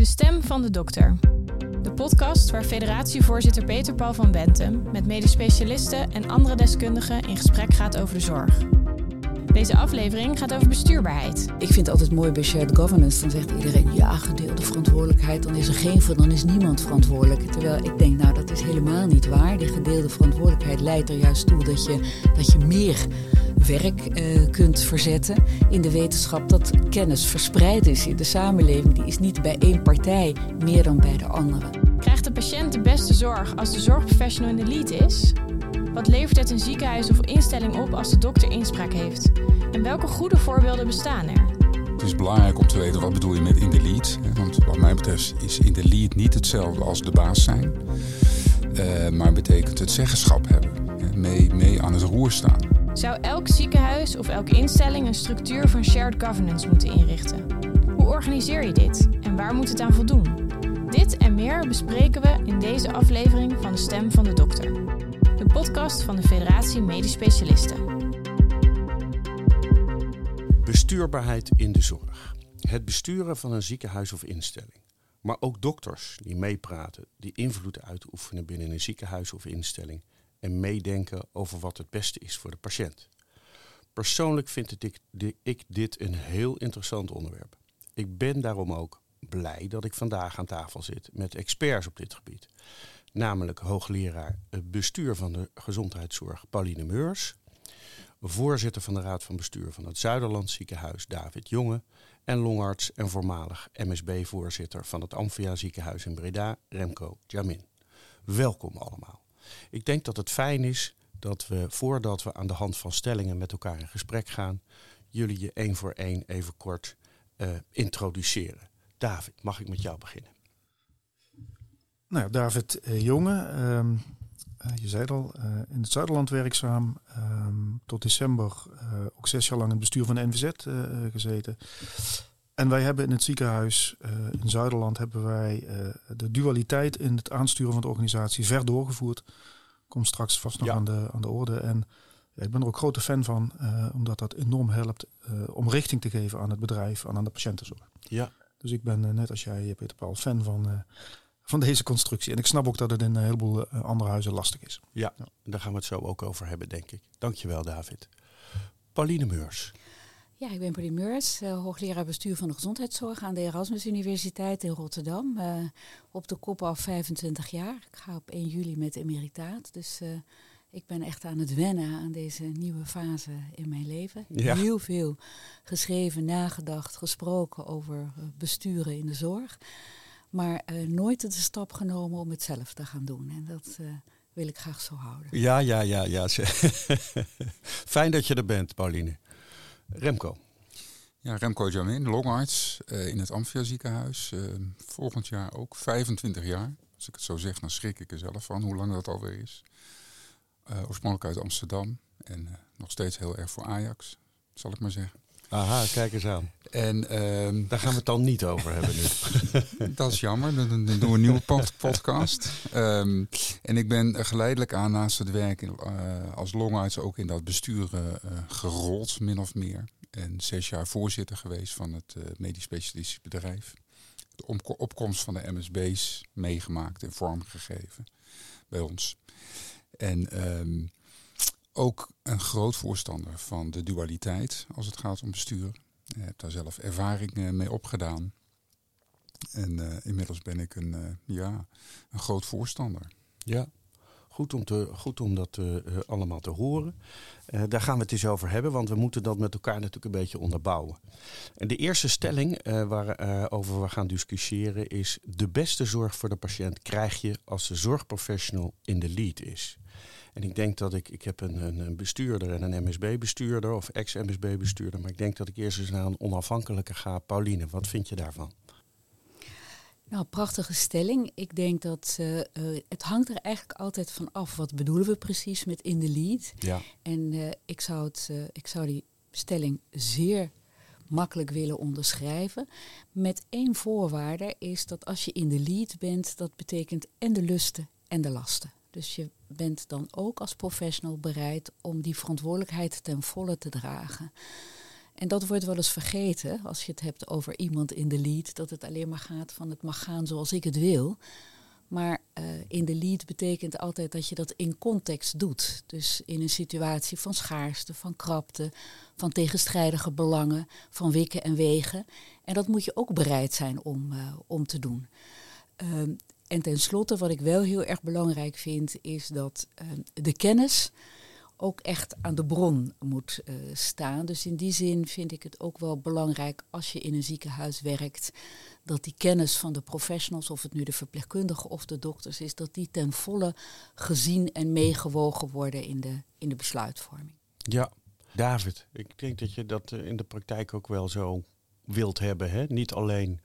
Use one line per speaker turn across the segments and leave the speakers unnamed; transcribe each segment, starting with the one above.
De stem van de dokter. De podcast waar federatievoorzitter Peter Paul van Bentem met medisch specialisten en andere deskundigen in gesprek gaat over de zorg. Deze aflevering gaat over bestuurbaarheid.
Ik vind het altijd mooi bij shared governance. Dan zegt iedereen ja, gedeelde verantwoordelijkheid. Dan is er geen van, dan is niemand verantwoordelijk. Terwijl ik denk, nou, dat is helemaal niet waar. Die gedeelde verantwoordelijkheid leidt er juist toe dat je, dat je meer werk uh, kunt verzetten in de wetenschap dat kennis verspreid is in de samenleving. Die is niet bij één partij meer dan bij de andere.
Krijgt de patiënt de beste zorg als de zorgprofessional in de lead is? Wat levert het een ziekenhuis of instelling op als de dokter inspraak heeft? En welke goede voorbeelden bestaan er?
Het is belangrijk om te weten wat bedoel je met in de lead. Want wat mij betreft is in de lead niet hetzelfde als de baas zijn. Uh, maar betekent het zeggenschap hebben. Mee, mee aan het roer staan.
Zou elk ziekenhuis of elke instelling een structuur van shared governance moeten inrichten? Hoe organiseer je dit en waar moet het aan voldoen? Dit en meer bespreken we in deze aflevering van De Stem van de Dokter. De podcast van de Federatie Medisch Specialisten.
Bestuurbaarheid in de zorg. Het besturen van een ziekenhuis of instelling. Maar ook dokters die meepraten, die invloed uitoefenen binnen een ziekenhuis of instelling en meedenken over wat het beste is voor de patiënt. Persoonlijk vind ik dit een heel interessant onderwerp. Ik ben daarom ook blij dat ik vandaag aan tafel zit met experts op dit gebied. Namelijk hoogleraar bestuur van de gezondheidszorg Pauline Meurs, voorzitter van de Raad van Bestuur van het Zuiderland Ziekenhuis David Jonge en longarts en voormalig MSB-voorzitter van het Amphia Ziekenhuis in Breda Remco Jamin. Welkom allemaal. Ik denk dat het fijn is dat we voordat we aan de hand van stellingen met elkaar in gesprek gaan, jullie je één voor één even kort uh, introduceren. David, mag ik met jou beginnen?
Nou, David uh, Jonge, um, uh, je zei het al, uh, in het Zuiderland werkzaam. Um, tot december ook zes jaar lang in het bestuur van de NVZ gezeten. En wij hebben in het ziekenhuis in Zuiderland hebben wij de dualiteit in het aansturen van de organisatie ver doorgevoerd. Komt straks vast nog ja. aan, de, aan de orde. En ja, ik ben er ook grote fan van, omdat dat enorm helpt om richting te geven aan het bedrijf en aan de patiëntenzorg.
Ja,
dus ik ben net als jij, Peter Paul, fan van, van deze constructie. En ik snap ook dat het in een heleboel uh, andere huizen lastig is.
Ja, ja, daar gaan we het zo ook over hebben, denk ik. Dankjewel, David. Pauline Meurs.
Ja, ik ben Pauline Meurs, uh, hoogleraar bestuur van de gezondheidszorg aan de Erasmus Universiteit in Rotterdam. op de kop al 25 jaar. Ik ga op 1 juli met emeritaat. Dus ik ben echt aan het wennen aan deze nieuwe fase in mijn leven. Ja. Heel veel geschreven, nagedacht, gesproken over eh, besturen in de zorg. Maar uh, nooit de stap genomen om het zelf te gaan doen. En dat uh, wil ik graag zo houden.
Ja, ja, ja, ja. Fijn dat je er bent, Pauline. Remco.
Ja, Remco Jamin, longarts uh, in het Amphia ziekenhuis. volgend jaar ook 25 jaar. Als ik het zo zeg, dan schrik ik er zelf van hoe lang dat alweer is. Uh, oorspronkelijk uit Amsterdam. En uh, nog steeds heel erg voor Ajax, zal ik maar zeggen.
Aha, kijk eens aan.
En uh,
daar gaan we het dan niet over hebben nu.
dat is jammer, dan, dan doen we een nieuwe podcast. Um, en ik ben geleidelijk aan naast het werk uh, als longarts ook in dat bestuur gerold, min of meer. En zes jaar voorzitter geweest van het medisch specialistisch bedrijf. De opkomst van de MSB's meegemaakt en vormgegeven bij ons. En um, ook een groot voorstander van de dualiteit als het gaat om bestuur. Ik heb daar zelf ervaring uh, mee opgedaan. En uh, inmiddels ben ik een, uh, ja, een groot voorstander.
Ja, goed om, te, goed om dat allemaal te horen. daar gaan we het eens over hebben, want we moeten dat met elkaar natuurlijk een beetje onderbouwen. En de eerste stelling waarover we gaan discussiëren is: de beste zorg voor de patiënt krijg je als de zorgprofessional in de lead is. En ik denk dat ik, ik heb een, een, bestuurder en een MSB-bestuurder of ex-MSB-bestuurder, maar ik denk dat ik eerst eens naar een onafhankelijke ga. Pauline, wat vind je daarvan?
Nou, prachtige stelling. Ik denk dat uh, uh, het hangt er eigenlijk altijd van af. Wat bedoelen we precies met in de lead?
Ja.
En uh, ik, zou het, ik zou die stelling zeer makkelijk willen onderschrijven. Met één voorwaarde is dat als je in de lead bent, dat betekent en de lusten en de lasten. Dus je bent dan ook als professional bereid om die verantwoordelijkheid ten volle te dragen. En dat wordt wel eens vergeten als je het hebt over iemand in de lead, dat het alleen maar gaat van het mag gaan zoals ik het wil. Maar uh, in de lead betekent altijd dat je dat in context doet. Dus in een situatie van schaarste, van krapte, van tegenstrijdige belangen, van wikken en wegen. En dat moet je ook bereid zijn om, uh, om te doen. Uh, en tenslotte, wat ik wel heel erg belangrijk vind, is dat de kennis ook echt aan de bron moet uh, staan. Dus in die zin vind ik het ook wel belangrijk als je in een ziekenhuis werkt, dat die kennis van de professionals, of het nu de verpleegkundigen of de dokters is, dat die ten volle gezien en meegewogen worden in de, in de besluitvorming.
Ja, David, ik denk dat je dat in de praktijk ook wel zo wilt hebben. Hè? Niet alleen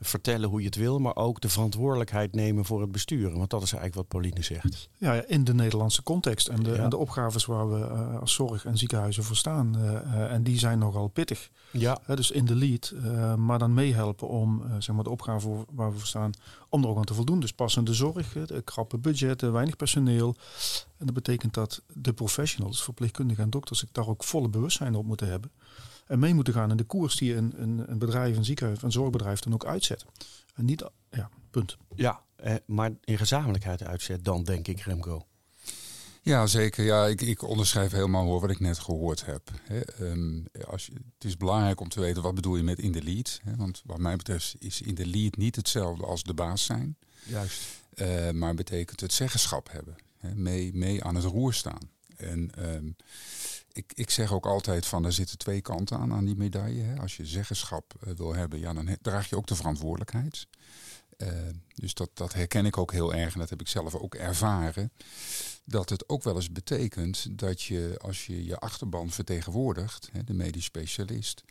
vertellen hoe je het wil, maar ook de verantwoordelijkheid nemen voor het besturen. Want dat is eigenlijk wat Pauline zegt.
Ja, in de Nederlandse context en de, en de opgaves waar we uh, als zorg en ziekenhuizen voor staan. Uh, en die zijn nogal pittig.
Ja.
dus in de lead, maar dan meehelpen om zeg maar de opgave waar we voor staan, om er ook aan te voldoen. Dus passende zorg, de krappe budgetten, weinig personeel. En dat betekent dat de professionals, verpleegkundigen en dokters, zich daar ook volle bewustzijn op moeten hebben en mee moeten gaan in de koers die een, een, een bedrijf, een ziekenhuis, een zorgbedrijf dan ook uitzet. En niet, ja, punt.
Ja, eh, maar in gezamenlijkheid uitzet dan, denk ik, Remco.
Ja, zeker. Ja, ik, ik onderschrijf helemaal hoor wat ik net gehoord heb. um, als je, het is belangrijk om te weten wat bedoel je met in de lead. He, want wat mij betreft is in de lead niet hetzelfde als de baas zijn.
Juist.
Uh, maar betekent het zeggenschap hebben. He, mee, mee aan het roer staan. En um, ik, ik zeg ook altijd van er zitten twee kanten aan aan die medaille. Hè. Als je zeggenschap uh, wil hebben, ja, dan draag je ook de verantwoordelijkheid. Uh, dus dat, dat herken ik ook heel erg en dat heb ik zelf ook ervaren. Dat het ook wel eens betekent dat je als je je achterban vertegenwoordigt, hè, de medisch specialist,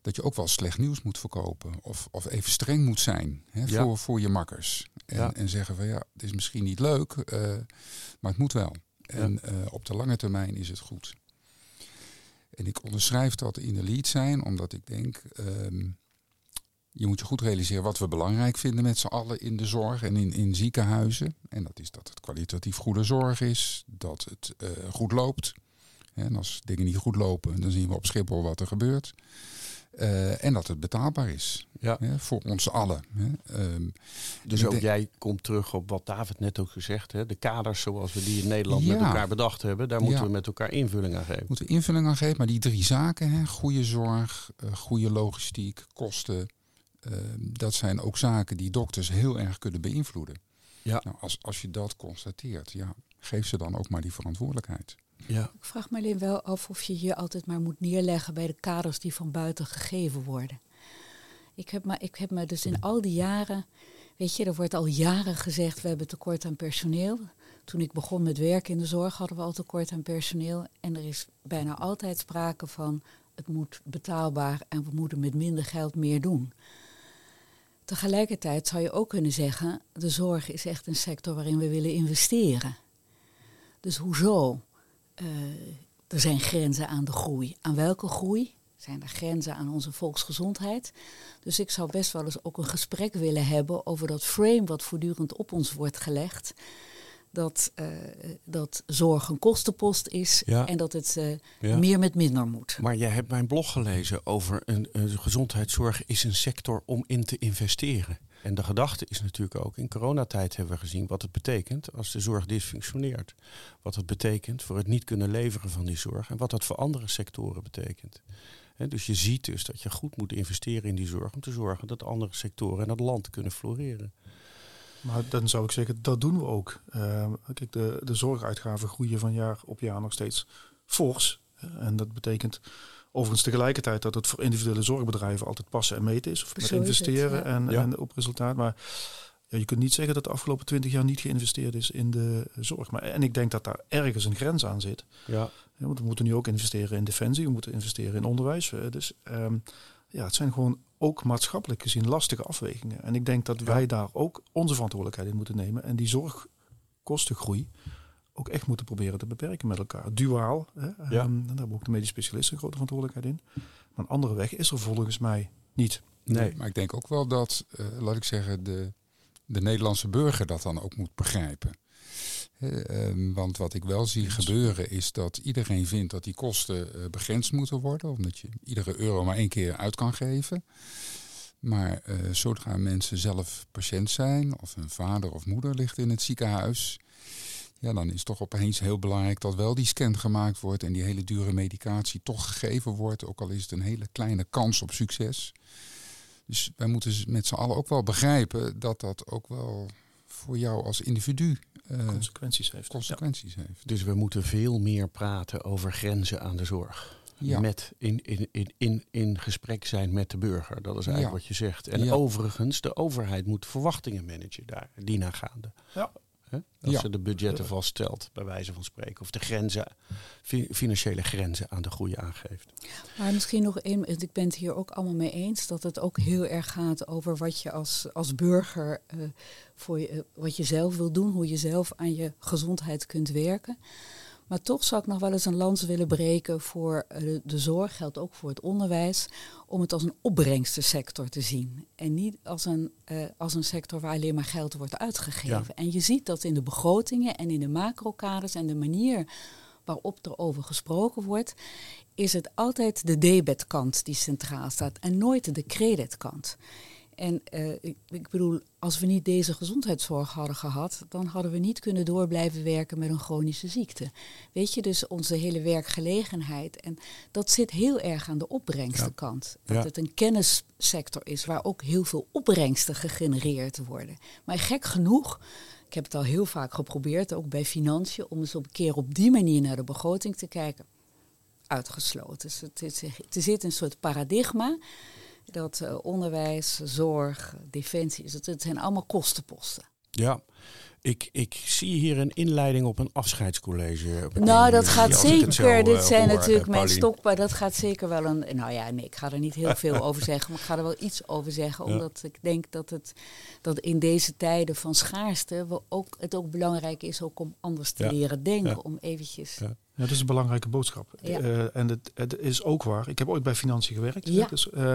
dat je ook wel slecht nieuws moet verkopen. Of, of even streng moet zijn hè, ja. voor, voor je makkers. En, ja. en zeggen van ja, het is misschien niet leuk, uh, maar het moet wel. En ja. op de lange termijn is het goed. En ik onderschrijf dat in de lead zijn, omdat ik denk, um, je moet je goed realiseren wat we belangrijk vinden met z'n allen in de zorg en in, in ziekenhuizen. En dat is dat het kwalitatief goede zorg is, dat het uh, goed loopt. En als dingen niet goed lopen, dan zien we op Schiphol wat er gebeurt. Uh, en dat het betaalbaar is
ja.
Hè, voor ons allen. Hè. Um,
dus ook jij komt terug op wat David net ook gezegd heeft. De kaders zoals we die in Nederland ja. met elkaar bedacht hebben, daar moeten
ja.
we met elkaar invulling aan geven.
Moeten invulling aan geven, maar die drie zaken, hè, goede zorg, uh, goede logistiek, kosten, uh, dat zijn ook zaken die dokters heel erg kunnen beïnvloeden.
Ja.
Nou, als, als je dat constateert, ja, geef ze dan ook maar die verantwoordelijkheid.
Ja.
Ik vraag me alleen wel af of je je altijd maar moet neerleggen bij de kaders die van buiten gegeven worden. Ik heb, me, ik heb me dus in al die jaren, weet je, er wordt al jaren gezegd, we hebben tekort aan personeel. Toen ik begon met werken in de zorg hadden we al tekort aan personeel. En er is bijna altijd sprake van, het moet betaalbaar en we moeten met minder geld meer doen. Tegelijkertijd zou je ook kunnen zeggen, de zorg is echt een sector waarin we willen investeren. Dus hoezo? Uh, er zijn grenzen aan de groei. Aan welke groei? Zijn er grenzen aan onze volksgezondheid? Dus ik zou best wel eens ook een gesprek willen hebben over dat frame wat voortdurend op ons wordt gelegd. Dat, uh, dat zorg een kostenpost is
ja.
en dat het uh, ja. meer met minder moet.
Maar jij hebt mijn blog gelezen over een, een gezondheidszorg is een sector om in te investeren. En de gedachte is natuurlijk ook, in coronatijd hebben we gezien wat het betekent als de zorg dysfunctioneert. Wat het betekent voor het niet kunnen leveren van die zorg en wat dat voor andere sectoren betekent. Dus je ziet dus dat je goed moet investeren in die zorg om te zorgen dat andere sectoren en het land kunnen floreren.
Maar dan zou ik zeggen, dat doen we ook. Uh, kijk, de, de zorguitgaven groeien van jaar op jaar nog steeds fors. En dat betekent overigens tegelijkertijd dat het voor individuele zorgbedrijven altijd passen en meten is. Of met investeren het, ja. En, ja. en op resultaat. Maar ja, je kunt niet zeggen dat de afgelopen twintig jaar niet geïnvesteerd is in de zorg. Maar, en ik denk dat daar ergens een grens aan zit.
Ja.
Ja, want we moeten nu ook investeren in defensie, we moeten investeren in onderwijs. Dus um, ja, het zijn gewoon ook maatschappelijk gezien lastige afwegingen. En ik denk dat wij daar ook onze verantwoordelijkheid in moeten nemen. En die zorgkostengroei ook echt moeten proberen te beperken met elkaar. Duaal, hè?
Ja.
Um, daar hebben ook de medisch specialisten een grote verantwoordelijkheid in. Maar een andere weg is er volgens mij niet.
Nee, maar ik denk ook wel dat, uh, laat ik zeggen, de, de Nederlandse burger dat dan ook moet begrijpen. Ehm, want wat ik wel zie gebeuren is dat iedereen vindt dat die kosten uh, begrensd moeten worden. Omdat je iedere euro maar één keer uit kan geven. Maar uh, zodra mensen zelf patiënt zijn, of hun vader of moeder ligt in het ziekenhuis, ja, dan is het toch opeens heel belangrijk dat wel die scan gemaakt wordt en die hele dure medicatie toch gegeven wordt, ook al is het een hele kleine kans op succes. Dus wij moeten met z'n allen ook wel begrijpen dat dat ook wel voor jou als individu
uh, consequenties heeft.
Consequenties heeft.
Dus we moeten veel meer praten over grenzen aan de zorg. Ja. Met in, in, in, in, in gesprek zijn met de burger. Dat is eigenlijk wat je zegt. En overigens, de overheid moet verwachtingen managen daar, die gaande. Ja. Als ja. ze de budgetten vaststelt, bij wijze van spreken. Of de grenzen, financiële grenzen aan de groei aangeeft.
Maar misschien nog één, ik ben het hier ook allemaal mee eens, dat het ook heel erg gaat over wat je als, als burger uh, voor je, wat je zelf wil doen, hoe je zelf aan je gezondheid kunt werken. Maar toch zou ik nog wel eens een lans willen breken voor eh, de, de, zorg, geldt ook voor het onderwijs, om het als een opbrengstensector te zien. En niet als een, uh, als een sector waar alleen maar geld wordt uitgegeven. En je ziet dat in de begrotingen en in de macrokaders en de manier waarop er over gesproken wordt, is het altijd de debetkant die centraal staat en nooit de creditkant. En uh, ik, ik, bedoel, als we niet deze gezondheidszorg hadden gehad, dan hadden we niet kunnen door blijven werken met een chronische ziekte. Weet je, dus onze hele werkgelegenheid. En dat zit heel erg aan de opbrengstenkant. Dat het een kennissector is waar ook heel veel opbrengsten gegenereerd worden. Maar gek genoeg, ik heb het al heel vaak geprobeerd, ook bij financiën, om eens op een keer op die manier naar de begroting te kijken. Uitgesloten. Dus het, is, het zit een soort paradigma dat uh, onderwijs, zorg, defensie, het, het zijn allemaal kostenposten.
Ja, ik, ik zie hier een inleiding op een afscheidscollege.
Nou, dat gaat zeker. Dit uh, zijn natuurlijk uh, mijn stokpaar. Dat gaat zeker wel een. Nou ja, nee, ik ga er niet heel veel over zeggen. Maar ik ga er wel iets over zeggen. Omdat ik denk dat het dat in deze tijden van schaarste we ook, het ook belangrijk is ook om anders te leren denken. Om eventjes.
Ja, dat is een belangrijke boodschap. Uh, en het, het, is ook waar. Ik heb ooit bij financiën gewerkt. Ja. Dus, uh,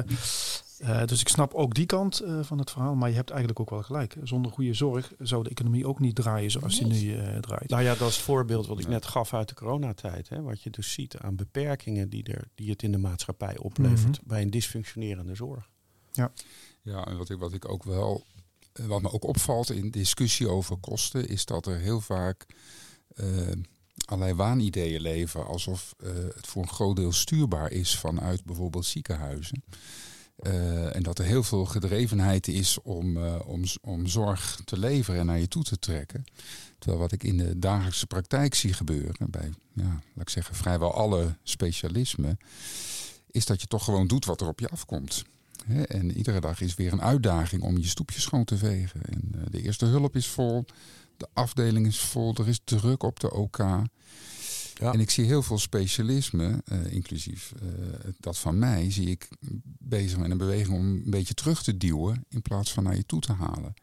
uh, dus ik snap ook die kant van het verhaal. Maar je hebt eigenlijk ook wel gelijk. Zonder goede zorg zou de economie ook niet draaien zoals die nu draait.
Nou ja, dat is het voorbeeld wat ik net gaf uit de coronatijd. Hè, wat je dus ziet aan beperkingen die, er, die het in de maatschappij oplevert mhm. bij een dysfunctionerende zorg.
Ja, ja en wat ik, wat ik ook wel, wat me ook opvalt in discussie over kosten, is dat er heel vaak allerlei waanideeën leven, alsof uh, het voor een groot deel stuurbaar is vanuit bijvoorbeeld ziekenhuizen. Uh, en dat er heel veel gedrevenheid is om, uh, om, om zorg te leveren en naar je toe te trekken. Terwijl wat ik in de dagelijkse praktijk zie gebeuren, bij ja, laat ik zeggen, vrijwel alle specialismen, is dat je toch gewoon doet wat er op je afkomt. en iedere dag is weer een uitdaging om je stoepje schoon te vegen. En de eerste hulp is vol. De afdeling is vol, er is druk op de OK. Ja. En ik zie heel veel specialismen, uh, inclusief uh, dat van mij, zie ik bezig met een beweging om een beetje terug te duwen in plaats van naar je toe te halen.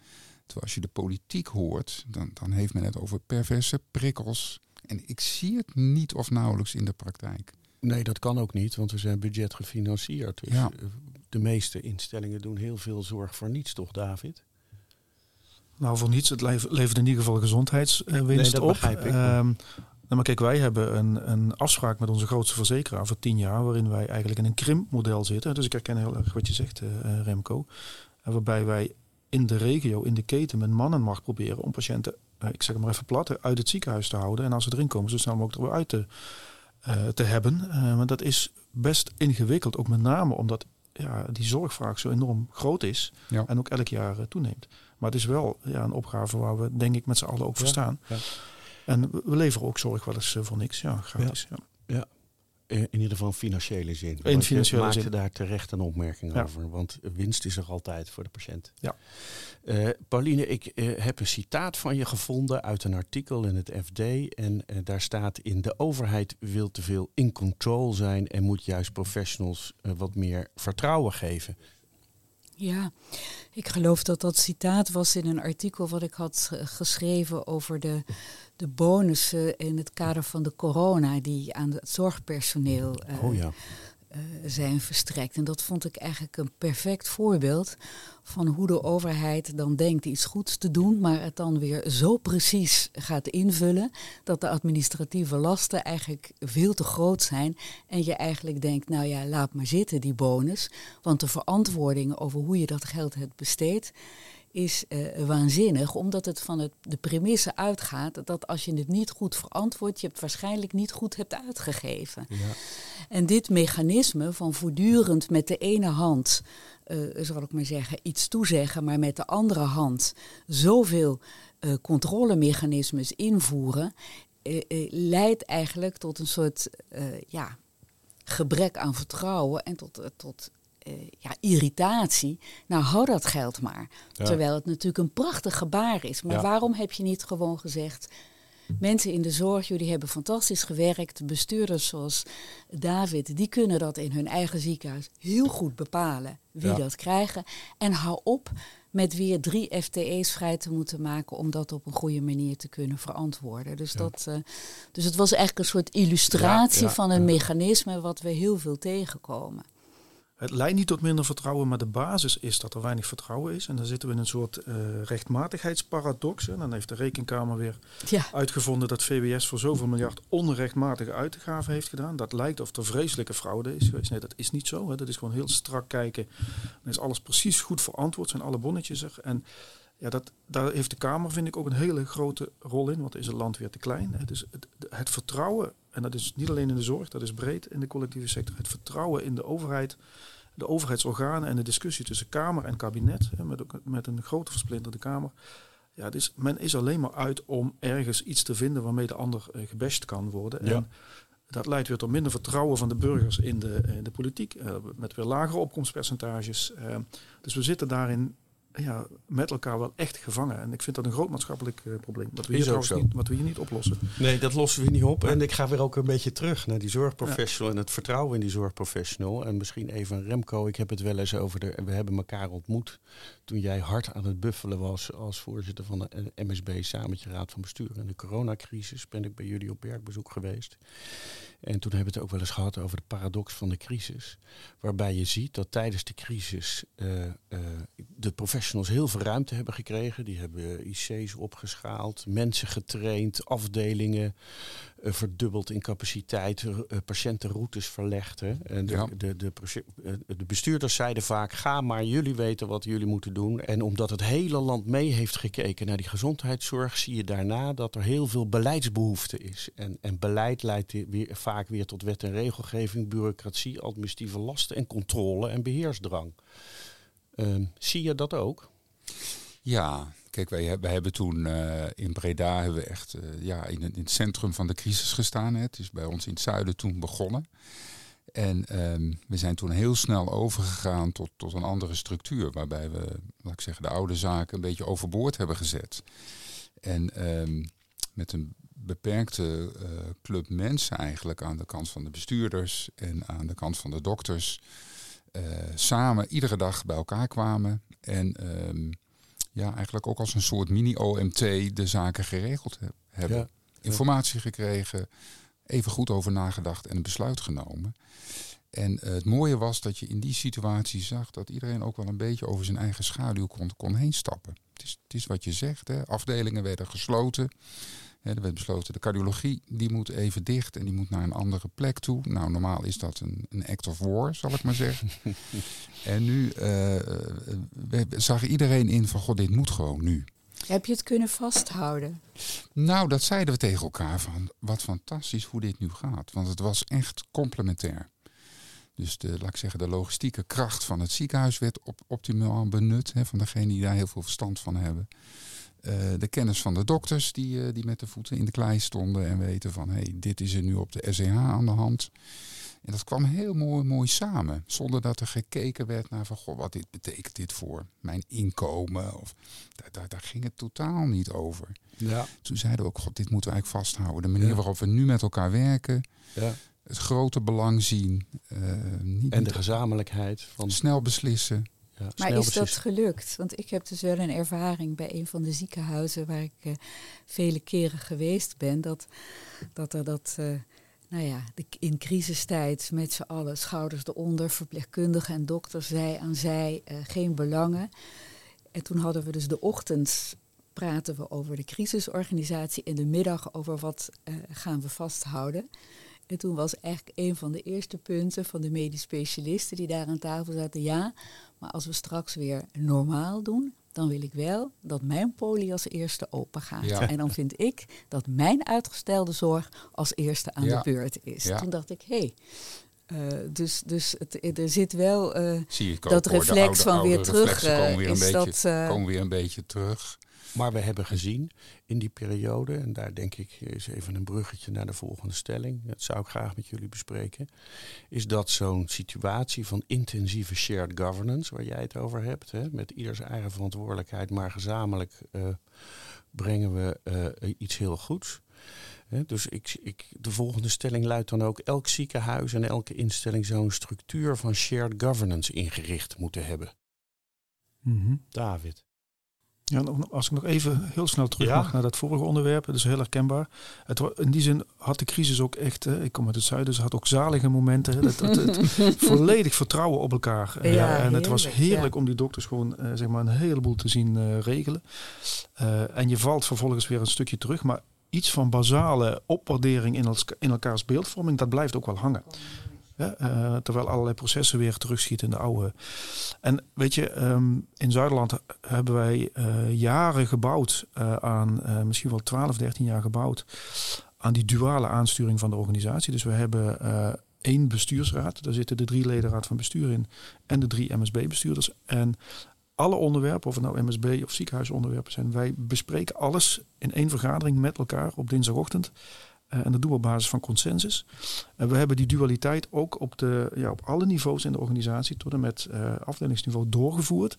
Terwijl als je de politiek hoort, dan, dan heeft men het over perverse prikkels. En ik zie het niet of nauwelijks in de praktijk.
Nee, dat kan ook niet, want we zijn budgetgefinancierd. Dus ja. de meeste instellingen doen heel veel zorg voor niets, toch David?
Nou, voor niets. Het levert in ieder geval gezondheidswinst nee, dat op. Begrijp ik. Um, maar kijk, wij hebben een, een afspraak met onze grootste verzekeraar voor tien jaar, waarin wij eigenlijk in een krimpmodel zitten. Dus ik herken heel erg wat je zegt, uh, Remco. En waarbij wij in de regio, in de keten met mannenmacht proberen om patiënten, uh, ik zeg maar even plat, uit het ziekenhuis te houden. En als ze erin komen, zo snel mogelijk er weer uit te, uh, te hebben. maar dat is best ingewikkeld, ook met name omdat ja, die zorgvraag zo enorm groot is ja. en ook elk jaar toeneemt. Maar het is wel ja, een opgave waar we denk ik met z'n allen ook voor staan. En we leveren ook zorg wel eens eh, voor niks. Ja, gratis. Ja.
ja. In ieder geval financiële zin.
In financiële
maakte zin. daar terecht een opmerking over. Want winst is er altijd voor de patiënt.
Ja.
Uh, Pauline, ik uh, heb een citaat van je gevonden uit een artikel in het FD. En uh, daar staat in de overheid wil te veel in control zijn en moet juist professionals wat meer vertrouwen geven.
Ja, ik geloof dat dat citaat was in een artikel wat ik had geschreven over de, de bonussen in het kader van de corona die aan het zorgpersoneel uh, oh ja. Zijn verstrekt. En dat vond ik eigenlijk een perfect voorbeeld van hoe de overheid dan denkt iets goeds te doen, maar het dan weer zo precies gaat invullen dat de administratieve lasten eigenlijk veel te groot zijn. En je eigenlijk denkt, nou ja, laat maar zitten die bonus. Want de verantwoording over hoe je dat geld hebt besteed, is uh, waanzinnig, omdat het van het, de premisse uitgaat dat als je het niet goed verantwoordt, je het waarschijnlijk niet goed hebt uitgegeven. Ja. En dit mechanisme van voortdurend met de ene hand, uh, zal ik maar zeggen, iets toezeggen, maar met de andere hand zoveel uh, controlemechanismes invoeren, leidt eigenlijk tot een soort ja, gebrek aan vertrouwen en tot, tot ja, irritatie. Nou, hou dat geld maar. Terwijl het natuurlijk een prachtig gebaar is. Maar waarom heb je niet gewoon gezegd... Mensen in de zorg, jullie hebben fantastisch gewerkt. Bestuurders zoals David, die kunnen dat in hun eigen ziekenhuis heel goed bepalen wie dat krijgen. En hou op met weer drie FTE's vrij te moeten maken om dat op een goede manier te kunnen verantwoorden. Dus, dat, uh, dus het was eigenlijk een soort illustratie van een mechanisme wat we heel veel tegenkomen.
Het leidt niet tot minder vertrouwen, maar de basis is dat er weinig vertrouwen is. En dan zitten we in een soort uh, rechtmatigheidsparadox. En dan heeft de Rekenkamer weer ja. uitgevonden dat VWS voor zoveel miljard onrechtmatige uitgaven heeft gedaan. Dat lijkt of er vreselijke fraude is geweest. Nee, dat is niet zo. Hè. Dat is gewoon heel strak kijken. Dan is alles precies goed verantwoord, zijn alle bonnetjes er. En ja, dat, daar heeft de Kamer, vind ik, ook een hele grote rol in. Want is het land weer te klein. Hè. Dus het, het vertrouwen, en dat is niet alleen in de zorg, dat is breed in de collectieve sector. Het vertrouwen in de overheid de overheidsorganen en de discussie tussen Kamer en kabinet, hè, met, met een grote versplinterde Kamer. Ja, dus men is alleen maar uit om ergens iets te vinden waarmee de ander uh, gebashed kan worden. Ja. En dat leidt weer tot minder vertrouwen van de burgers in de, in de politiek, uh, met weer lagere opkomstpercentages. Uh, dus we zitten daarin ja, met elkaar wel echt gevangen. En ik vind dat een groot maatschappelijk uh, probleem. Wat we, hier niet, wat we hier niet oplossen.
Nee, dat lossen we niet op. En ik ga weer ook een beetje terug naar die zorgprofessional en het vertrouwen in die zorgprofessional. En misschien even Remco, ik heb het wel eens over de. We hebben elkaar ontmoet toen jij hard aan het buffelen was als voorzitter van de MSB samen met je raad van bestuur. In de coronacrisis ben ik bij jullie op werkbezoek geweest. En toen hebben we het ook wel eens gehad over de paradox van de crisis. Waarbij je ziet dat tijdens de crisis uh, uh, de professionals heel veel ruimte hebben gekregen. Die hebben IC's opgeschaald, mensen getraind, afdelingen uh, verdubbeld in capaciteit, patiëntenroutes verlegd. Hè. En de, de, de, de, bestuurders zeiden vaak, ga maar, jullie weten wat jullie moeten doen. En omdat het hele land mee heeft gekeken naar die gezondheidszorg, zie je daarna dat er heel veel beleidsbehoefte is. En, en beleid leidt weer vaak weer tot wet en regelgeving, bureaucratie, administratieve lasten en controle en beheersdrang. Uh, zie je dat ook?
Ja, kijk, wij, wij hebben toen uh, in Breda hebben we echt uh, ja, in, in, het centrum van de crisis gestaan. Hè. Het is bij ons in het zuiden toen begonnen. En um, we zijn toen heel snel overgegaan tot, tot een andere structuur, waarbij we, laat ik zeggen, de oude zaken een beetje overboord hebben gezet. En um, met een beperkte uh, club mensen eigenlijk aan de kant van de bestuurders en aan de kant van de dokters samen iedere dag bij elkaar kwamen en um, ja, eigenlijk ook als een soort mini-OMT de zaken geregeld he hebben. Ja, Informatie gekregen, even goed over nagedacht en een besluit genomen. En uh, het mooie was dat je in die situatie zag dat iedereen ook wel een beetje over zijn eigen schaduw kon, kon heen stappen. Het is, het is wat je zegt, hè. afdelingen werden gesloten. Er werd besloten, de cardiologie die moet even dicht en die moet naar een andere plek toe. Nou, normaal is dat een, een act of war, zal ik maar zeggen. en nu uh, we zag iedereen in van, god, dit moet gewoon nu.
Heb je het kunnen vasthouden?
Nou, dat zeiden we tegen elkaar van, wat fantastisch hoe dit nu gaat. Want het was echt complementair. Dus de, laat ik zeggen, de logistieke kracht van het ziekenhuis werd op, optimaal benut. Hè, van degenen die daar heel veel verstand van hebben. Uh, de kennis van de dokters die, uh, die met de voeten in de klei stonden en weten van hé, hey, dit is er nu op de SEH aan de hand. En dat kwam heel mooi, mooi samen. Zonder dat er gekeken werd naar van goh, wat dit betekent dit voor mijn inkomen. Of, daar, daar, daar ging het totaal niet over. Ja. Toen zeiden we ook, god, dit moeten we eigenlijk vasthouden. De manier ja. waarop we nu met elkaar werken. Ja het grote belang zien. Uh,
niet en de gezamenlijkheid. Van
snel beslissen.
Ja, maar is dat gelukt? Want ik heb dus wel een ervaring bij een van de ziekenhuizen waar ik uh, vele keren geweest ben. Dat, dat er dat uh, nou ja, de, in crisistijd met z'n allen schouders eronder, verpleegkundigen en dokters zij aan zij, uh, geen belangen. En toen hadden we dus de ochtend praten we over de crisisorganisatie en de middag over wat gaan we vasthouden. En toen was eigenlijk een van de eerste punten van de medisch specialisten die daar aan tafel zaten, ja, maar als we straks weer normaal doen, dan wil ik wel dat mijn poli als eerste open gaat. En dan vind ik dat mijn uitgestelde zorg als eerste aan de beurt is. Toen dacht ik, hé, hey, uh, dus, dus het, er zit wel uh, dat reflex van weer terug.
Uh, komen, weer een beetje, dat, komen weer een beetje terug.
Maar we hebben gezien in die periode, en daar denk ik is even een bruggetje naar de volgende stelling, dat zou ik graag met jullie bespreken, is dat zo'n situatie van intensieve shared governance, waar jij het over hebt, hè, met ieder zijn eigen verantwoordelijkheid, maar gezamenlijk uh, brengen we uh, iets heel goeds. Hè, dus ik, ik, de volgende stelling luidt dan ook: elk ziekenhuis en elke instelling zou een structuur van shared governance ingericht moeten hebben.
Mm -hmm.
David.
Ja, als ik nog even heel snel terug mag naar dat vorige onderwerp, dat is heel herkenbaar. Het, in die zin had de crisis ook echt, ik kom uit het zuiden, dus had ook zalige momenten. Het, het, volledig vertrouwen op elkaar. Ja, en het was heerlijk om die dokters gewoon uh, zeg maar een heleboel te zien uh, regelen. Uh, en je valt vervolgens weer een stukje terug, maar iets van basale opwaardering in elkaars beeldvorming, dat blijft ook wel hangen. Uh, terwijl allerlei processen weer terugschieten in de oude. En weet je, um, in Zuiderland hebben wij uh, jaren gebouwd uh, aan, misschien wel 12, 13 jaar gebouwd, aan die duale aansturing van de organisatie. Dus we hebben één bestuursraad, daar zitten de drie leden raad van bestuur in en de drie MSB-bestuurders. En alle onderwerpen, of het nou MSB of ziekenhuisonderwerpen zijn, wij bespreken alles in één vergadering met elkaar op dinsdagochtend. Uh, en dat doen we op basis van consensus. En we hebben die dualiteit ook op, de, ja, op alle niveaus in de organisatie tot en met uh, afdelingsniveau doorgevoerd.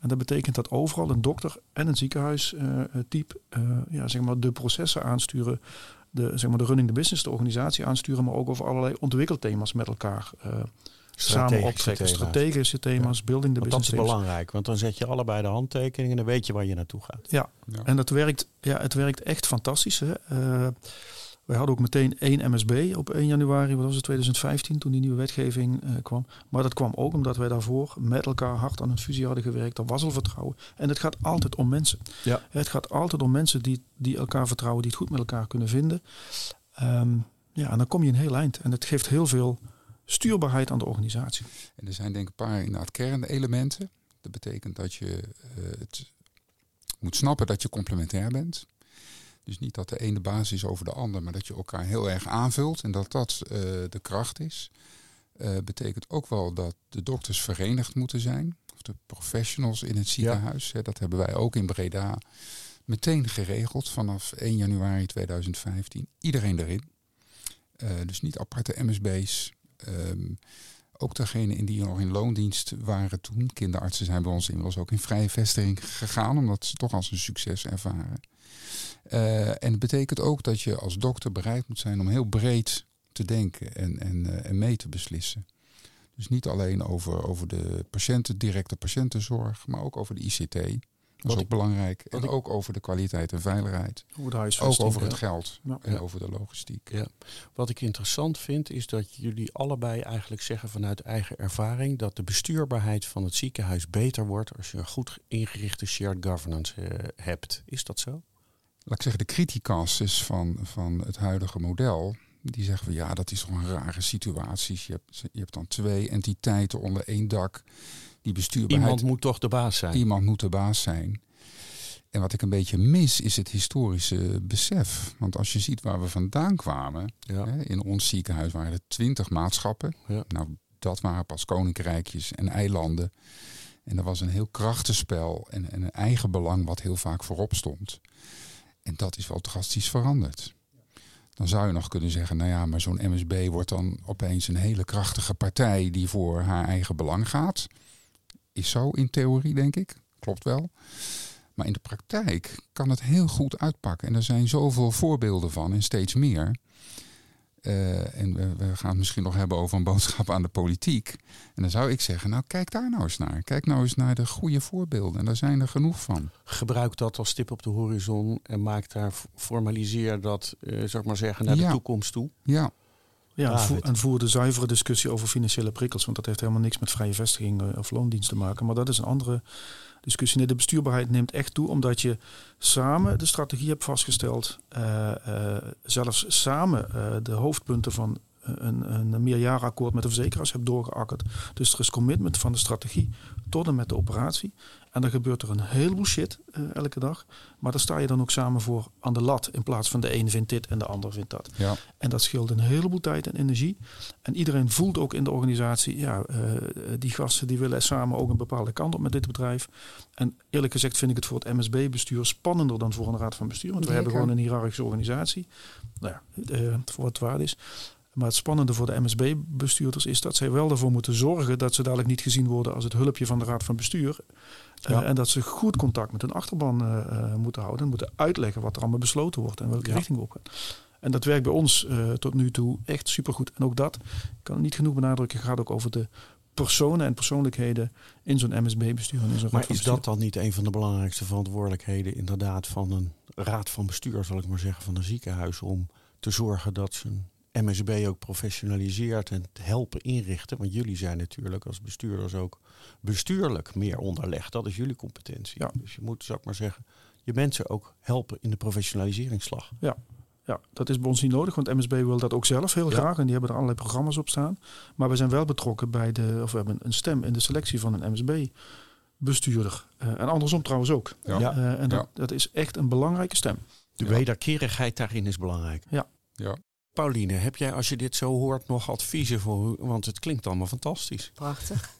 En dat betekent dat overal een dokter en een ziekenhuistype uh, ja, zeg maar de processen aansturen. De, zeg maar de running the business, de organisatie aansturen, maar ook over allerlei ontwikkelthema's met elkaar samen optrekken. Strategische thema's, building the
want
business.
Dat is belangrijk, want dan zet je allebei de handtekeningen en dan weet je waar je naartoe gaat.
Ja, ja. en dat werkt, ja, het werkt echt fantastisch. Hè? Wij hadden ook meteen één MSB op 1 januari, wat was het, 2015, toen die nieuwe wetgeving uh, kwam. Maar dat kwam ook omdat wij daarvoor met elkaar hard aan een fusie hadden gewerkt. Er was al vertrouwen. En het gaat altijd om mensen.
Ja.
Het gaat altijd om mensen die, die elkaar vertrouwen, die het goed met elkaar kunnen vinden. Um, ja, en dan kom je een heel eind. En het geeft heel veel stuurbaarheid aan de organisatie.
En er zijn denk ik een paar inderdaad kernelementen. Dat betekent dat je uh, het moet snappen dat je complementair bent. Dus niet dat de ene basis is over de ander, maar dat je elkaar heel erg aanvult en dat dat uh, de kracht is. Uh, betekent ook wel dat de dokters verenigd moeten zijn, of de professionals in het ziekenhuis. Ja. Hè, dat hebben wij ook in Breda meteen geregeld vanaf 1 januari 2015. Iedereen erin. Uh, dus niet aparte MSB's. Um, ook degene in die nog in loondienst waren toen. Kinderartsen zijn bij ons inmiddels ook in vrije vestiging gegaan, omdat ze toch als een succes ervaren. Uh, en het betekent ook dat je als dokter bereid moet zijn om heel breed te denken en, en, uh, en mee te beslissen. Dus niet alleen over, over de patiënten, directe patiëntenzorg, maar ook over de ICT. Dat is ook ik, belangrijk. En ik, ook over de kwaliteit en veiligheid. Ook over het geld ja. en over de logistiek.
Ja. Wat ik interessant vind is dat jullie allebei eigenlijk zeggen vanuit eigen ervaring dat de bestuurbaarheid van het ziekenhuis beter wordt als je een goed ingerichte shared governance uh, hebt. Is dat zo?
laat ik zeggen, de criticas van, van het huidige model. Die zeggen van ja, dat is toch een rare situatie. Je hebt, je hebt dan twee entiteiten onder één dak. Die bestuurbaarheid.
Iemand moet toch de baas zijn.
Iemand moet de baas zijn. En wat ik een beetje mis is het historische besef. Want als je ziet waar we vandaan kwamen.
Ja.
Hè, in ons ziekenhuis waren er twintig maatschappen.
Ja.
Nou, dat waren pas koninkrijkjes en eilanden. En er was een heel krachtenspel en, en een eigen belang wat heel vaak voorop stond. En dat is wel drastisch veranderd. Dan zou je nog kunnen zeggen, nou ja, maar zo'n MSB wordt dan opeens een hele krachtige partij die voor haar eigen belang gaat. Is zo in theorie, denk ik. Klopt wel. Maar in de praktijk kan het heel goed uitpakken. En er zijn zoveel voorbeelden van en steeds meer. Uh, en we, we, gaan het misschien nog hebben over een boodschap aan de politiek. En dan zou ik zeggen, nou kijk daar nou eens naar. Kijk nou eens naar de goede voorbeelden. En daar zijn er genoeg van.
Gebruik dat als stip op de horizon en maak daar, formaliseer dat, uh, zou ik maar zeggen, naar
ja.
de toekomst toe.
Ja.
Ja, en, voer, en voer de zuivere discussie over financiële prikkels. Want dat heeft helemaal niks met vrije vestiging of loondienst te maken. Maar dat is een andere discussie. Nee, de bestuurbaarheid neemt echt toe omdat je samen de strategie hebt vastgesteld. Uh, zelfs samen uh, de hoofdpunten van een, een meerjarenakkoord met de verzekeraars hebt doorgeakkerd. Dus er is commitment van de strategie tot en met de operatie. En dan gebeurt er een heleboel shit uh, elke dag. Maar daar sta je dan ook samen voor aan de lat. In plaats van de ene vindt dit en de ander vindt dat.
Ja.
En dat scheelt een heleboel tijd en energie. En iedereen voelt ook in de organisatie, ja, uh, die gasten die willen samen ook een bepaalde kant op met dit bedrijf. En eerlijk gezegd vind ik het voor het MSB-bestuur spannender dan voor een raad van bestuur. Want we hebben gewoon een hiërarchische organisatie. Nou ja, uh, voor wat het waard is. Maar het spannende voor de MSB-bestuurders is dat zij wel ervoor moeten zorgen dat ze dadelijk niet gezien worden als het hulpje van de raad van bestuur. Ja. Uh, en dat ze goed contact met hun achterban uh, uh, moeten houden en moeten uitleggen wat er allemaal besloten wordt en welke ja. richting we op gaan. En dat werkt bij ons tot nu toe echt supergoed. En ook dat, ik kan niet genoeg benadrukken, gaat ook over de personen en persoonlijkheden in zo'n MSB-bestuur.
Maar is dat dan niet een van de belangrijkste verantwoordelijkheden inderdaad van een raad van bestuur, zal ik maar zeggen, van een ziekenhuis, om te zorgen dat ze MSB ook professionaliseert en helpen inrichten. Want jullie zijn natuurlijk als bestuurders ook bestuurlijk meer onderlegd. Dat is jullie competentie.
Ja.
Dus je moet, zou ik maar zeggen, je mensen ook helpen in de professionaliseringsslag.
Ja. Ja, dat is bij ons niet nodig, want MSB wil dat ook zelf heel
Ja.
graag. En die hebben er allerlei programma's op staan. Maar we zijn wel betrokken bij de, of we hebben een stem in de selectie van een MSB-bestuurder. en andersom trouwens ook.
Ja.
Eh, en dat,
Ja.
dat is echt een belangrijke stem.
De
Ja.
wederkerigheid daarin is belangrijk.
Ja.
Ja.
Pauline, heb jij als je dit zo hoort nog adviezen voor... Want het klinkt allemaal fantastisch.
Prachtig.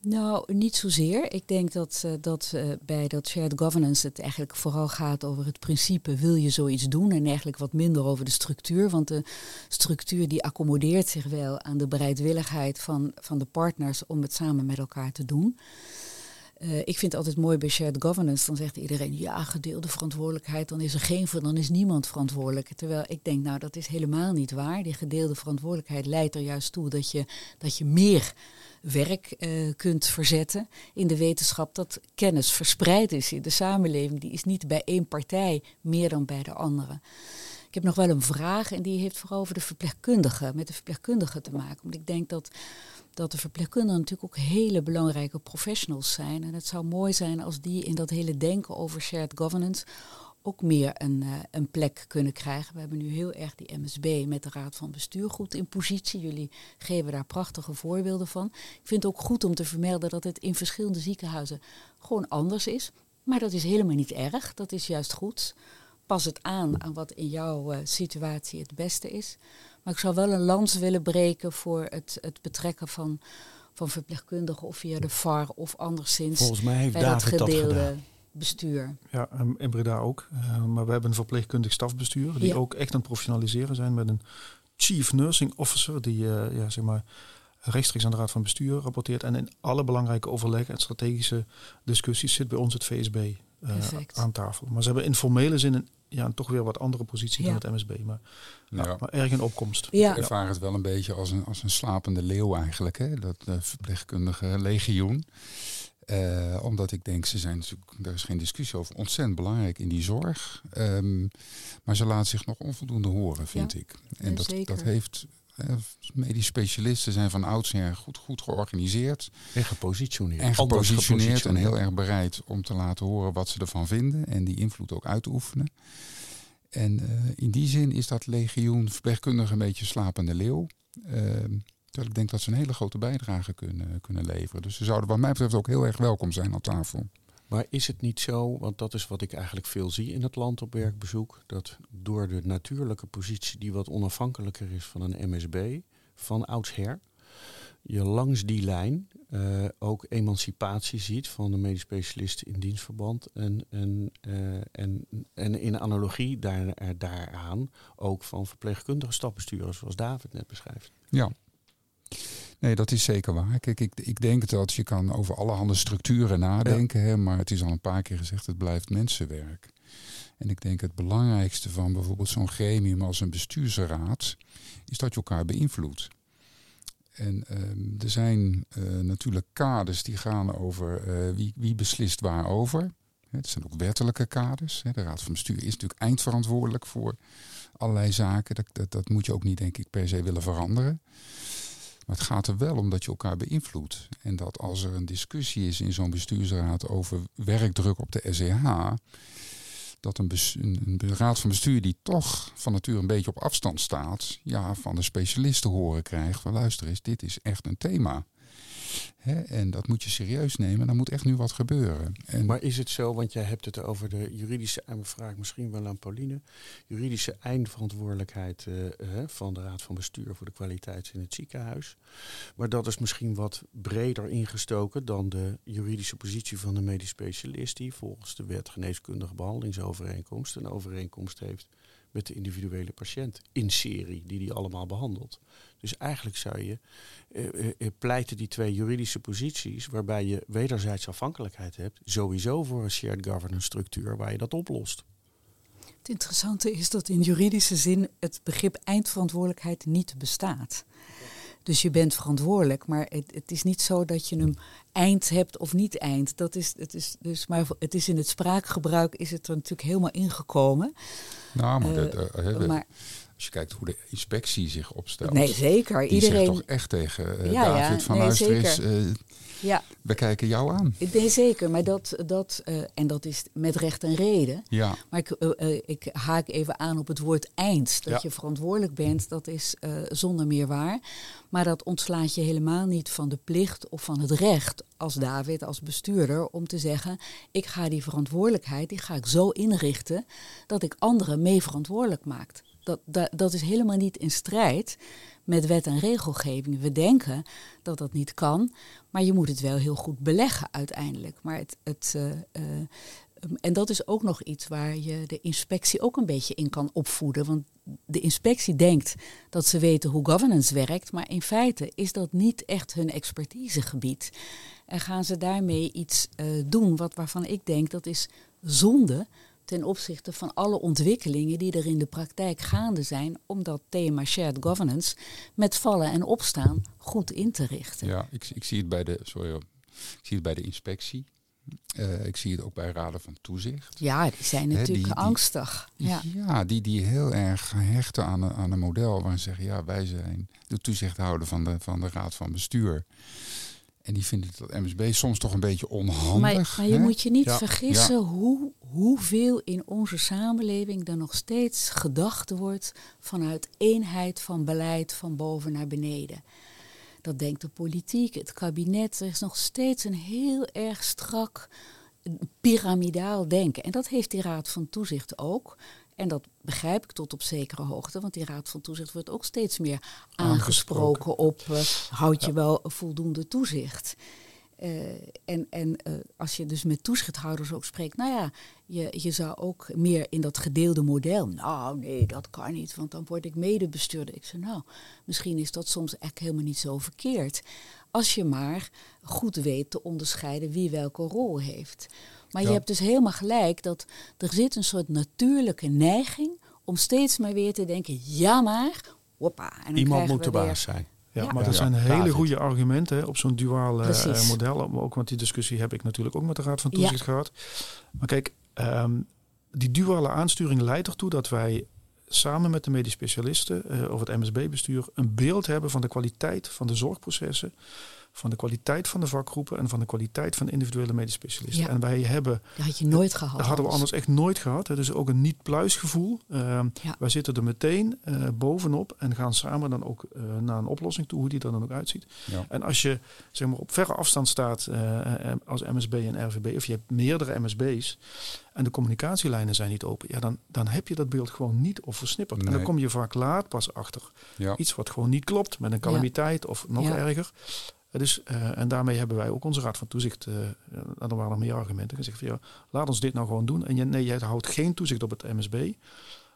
Nou, niet zozeer. Ik denk dat, eh, dat eh, bij dat shared governance het eigenlijk vooral gaat over het principe wil je zoiets doen en eigenlijk wat minder over de structuur. Want de structuur die accommodeert zich wel aan de bereidwilligheid van, van de partners om het samen met elkaar te doen. Eh, ik vind het altijd mooi bij shared governance. Dan zegt iedereen, ja, gedeelde verantwoordelijkheid. Dan is er geen, dan is niemand verantwoordelijk. Terwijl ik denk, nou, dat is helemaal niet waar. Die gedeelde verantwoordelijkheid leidt er juist toe dat je, dat je meer werk eh, kunt verzetten in de wetenschap dat kennis verspreid is in de samenleving. Die is niet bij één partij meer dan bij de andere. Ik heb nog wel een vraag en die heeft vooral over de verpleegkundigen, met de verpleegkundigen te maken. Want ik denk dat, dat de verpleegkundigen natuurlijk ook hele belangrijke professionals zijn. En het zou mooi zijn als die in dat hele denken over shared governance ook meer een, eh, een plek kunnen krijgen. We hebben nu heel erg die MSB met de Raad van Bestuur goed in positie. Jullie geven daar prachtige voorbeelden van. Ik vind het ook goed om te vermelden dat het in verschillende ziekenhuizen gewoon anders is. Maar dat is helemaal niet erg, dat is juist goed. Pas het aan aan wat in jouw eh, situatie het beste is. Maar ik zou wel een lans willen breken voor het, het betrekken van, van verpleegkundigen of via de VAR of anderszins
Volgens mij heeft
bij dat
David dat
gedeelde
gedaan.
bestuur.
Ja, en in Breda ook. Eh, maar we hebben een verpleegkundig stafbestuur die
Ja.
ook echt aan het professionaliseren zijn met een chief nursing officer die eh, ja, zeg maar rechtstreeks aan de raad van bestuur rapporteert en in alle belangrijke overleggen en strategische discussies zit bij ons het VSB eh, aan tafel. Maar ze hebben in formele zin een, ja, een toch weer wat andere positie
Ja.
dan het MSB, maar,
Ja.
maar erg in opkomst.
Ja,
Ik ervaar het wel een beetje als een, als een slapende leeuw eigenlijk, hè? dat eh, verpleegkundige legioen. Eh, omdat ik denk, ze zijn natuurlijk, er is geen discussie over, ontzettend belangrijk in die zorg. Ehm, maar ze laten zich nog onvoldoende horen, vind
Ja,
ik. En
ja,
dat, dat heeft, medisch specialisten zijn van oudsher goed, goed georganiseerd
En gepositioneerd.
en gepositioneerd en heel erg bereid om te laten horen wat ze ervan vinden en die invloed ook uit te oefenen. En eh, in die zin is dat legioen verpleegkundige een beetje slapende leeuw. Ehm, terwijl ik denk dat ze een hele grote bijdrage kunnen, kunnen leveren. Dus ze zouden wat mij betreft ook heel erg welkom zijn aan tafel.
Maar is het niet zo, want dat is wat ik eigenlijk veel zie in het land op werkbezoek, dat door de natuurlijke positie die wat onafhankelijker is van een MSB, van oudsher, je langs die lijn eh, ook emancipatie ziet van de medisch specialisten in dienstverband. En, en, eh, en, en in analogie daar, daaraan ook van verpleegkundige stapbestuurders, zoals David net beschrijft.
Ja. Nee, dat is zeker waar. Kijk, ik, ik denk dat je kan over allerhande structuren nadenken, hè, maar het is al een paar keer gezegd, het blijft mensenwerk. En ik denk het belangrijkste van bijvoorbeeld zo'n gremium als een bestuursraad, is dat je elkaar beïnvloedt. En ehm, er zijn eh, natuurlijk kaders die gaan over eh, wie, wie beslist waarover. Het zijn ook wettelijke kaders. De Raad van Bestuur is natuurlijk eindverantwoordelijk voor allerlei zaken. Dat, dat, dat moet je ook niet, denk ik, per se willen veranderen. Maar het gaat er wel om dat je elkaar beïnvloedt. En dat als er een discussie is in zo'n bestuursraad over werkdruk op de SEH, dat een, een, raad van bestuur die toch van nature een beetje op afstand staat, ja, van de specialisten horen krijgt van luister eens, dit is echt een thema en dat moet je serieus nemen. Dan moet echt nu wat gebeuren.
En maar is het zo, want jij hebt het over de juridische, en vraag misschien wel aan Pauline, juridische eindverantwoordelijkheid uh, van de Raad van Bestuur voor de kwaliteit in het ziekenhuis. Maar dat is misschien wat breder ingestoken dan de juridische positie van de medisch specialist, die volgens de wet geneeskundige behandelingsovereenkomst een overeenkomst heeft met de individuele patiënt in serie, die die allemaal behandelt. Dus eigenlijk zou je uh, uh, pleiten die twee juridische posities, waarbij je wederzijds afhankelijkheid hebt, sowieso voor een shared governance structuur waar je dat oplost.
Het interessante is dat in juridische zin het begrip eindverantwoordelijkheid niet bestaat. Dus je bent verantwoordelijk, maar het, het, is niet zo dat je hem eind hebt of niet eind. Dat is, het is dus, maar het is in het spraakgebruik is het er natuurlijk helemaal ingekomen.
Nou, maar, uh, uh, maar als je kijkt hoe de inspectie zich opstelt.
Nee, zeker.
Die
Iedereen
zegt toch echt tegen uh, ja, David ja, van nee, luister eens, ja. we kijken jou aan.
Nee, zeker. Maar dat, dat en dat is met recht en reden.
Ja.
Maar ik, ik haak even aan op het woord eind. Dat je verantwoordelijk bent, dat is zonder meer waar. Maar dat ontslaat je helemaal niet van de plicht of van het recht als David, als bestuurder, om te zeggen: ik ga die verantwoordelijkheid, die ga ik zo inrichten dat ik anderen mee verantwoordelijk maak. Dat, dat, is helemaal niet in strijd met wet en regelgeving. We denken dat dat niet kan, maar je moet het wel heel goed beleggen uiteindelijk. Maar het, het, uh, uh, en dat is ook nog iets waar je de inspectie ook een beetje in kan opvoeden. Want de inspectie denkt dat ze weten hoe governance werkt, maar in feite is dat niet echt hun expertisegebied. En gaan ze daarmee iets uh, doen wat, waarvan ik denk dat is zonde ten opzichte van alle ontwikkelingen die er in de praktijk gaande zijn om dat thema shared governance met vallen en opstaan goed in te richten.
Ja, ik, ik zie het bij de, sorry, ik zie het bij de inspectie. Uh, ik zie het ook bij raden van toezicht.
Ja, die zijn natuurlijk die, angstig. Ja,
ja die, die heel erg hechten aan, een, aan een model waar ze zeggen, ja, wij zijn de toezichthouder van de, van de raad van bestuur. En die vinden dat MSB soms toch een beetje onhandig.
Maar, maar je moet je niet vergissen Hoe, hoeveel in onze samenleving er nog steeds gedacht wordt vanuit eenheid van beleid van boven naar beneden. Dat denkt de politiek, het kabinet. Er is nog steeds een heel erg strak piramidaal denken. En dat heeft die Raad van Toezicht ook. En dat begrijp ik tot op zekere hoogte, want die Raad van Toezicht wordt ook steeds meer aangesproken, op uh, houd je wel voldoende toezicht. Uh, en en uh, als je dus met toezichthouders ook spreekt, nou ja, je, je zou ook meer in dat gedeelde model. Nou, nee, dat kan niet, want dan word ik medebestuurder. Ik zei, nou, misschien is dat soms echt helemaal niet zo verkeerd. Als je maar goed weet te onderscheiden wie welke rol heeft. Maar je hebt dus helemaal gelijk dat er zit een soort natuurlijke neiging om steeds maar weer te denken, ja maar, hoppa. En dan
Iemand moet de baas zijn.
Ja, maar dat zijn hele goede argumenten op zo'n duaal uh, model. Ook, want die discussie heb ik natuurlijk ook met de Raad van Toezicht gehad. Maar kijk, um, die duale aansturing leidt ertoe dat wij samen met de medisch specialisten uh, of het MSB-bestuur een beeld hebben van de kwaliteit van de zorgprocessen van de kwaliteit van de vakgroepen en van de kwaliteit van individuele medisch specialisten. En wij hebben.
Dat had je nooit gehad.
Dat hadden we anders echt nooit gehad. Het is ook een niet-pluisgevoel. Uh, Wij zitten er meteen uh, bovenop en gaan samen dan ook uh, naar een oplossing toe, hoe die er dan ook uitziet. Ja. En als je zeg maar, op verre afstand staat uh, als MSB en RVB, of je hebt meerdere MSB's en de communicatielijnen zijn niet open, ja, dan, dan heb je dat beeld gewoon niet of versnipperd. Nee. En dan kom je vaak laat pas achter. Ja. Iets wat gewoon niet klopt met een calamiteit of nog erger. Dus, uh, en daarmee hebben wij ook onze Raad van Toezicht, uh, en er waren nog meer argumenten, gezegd van ja, laat ons dit nou gewoon doen. En je, nee, jij houdt geen toezicht op het MSB,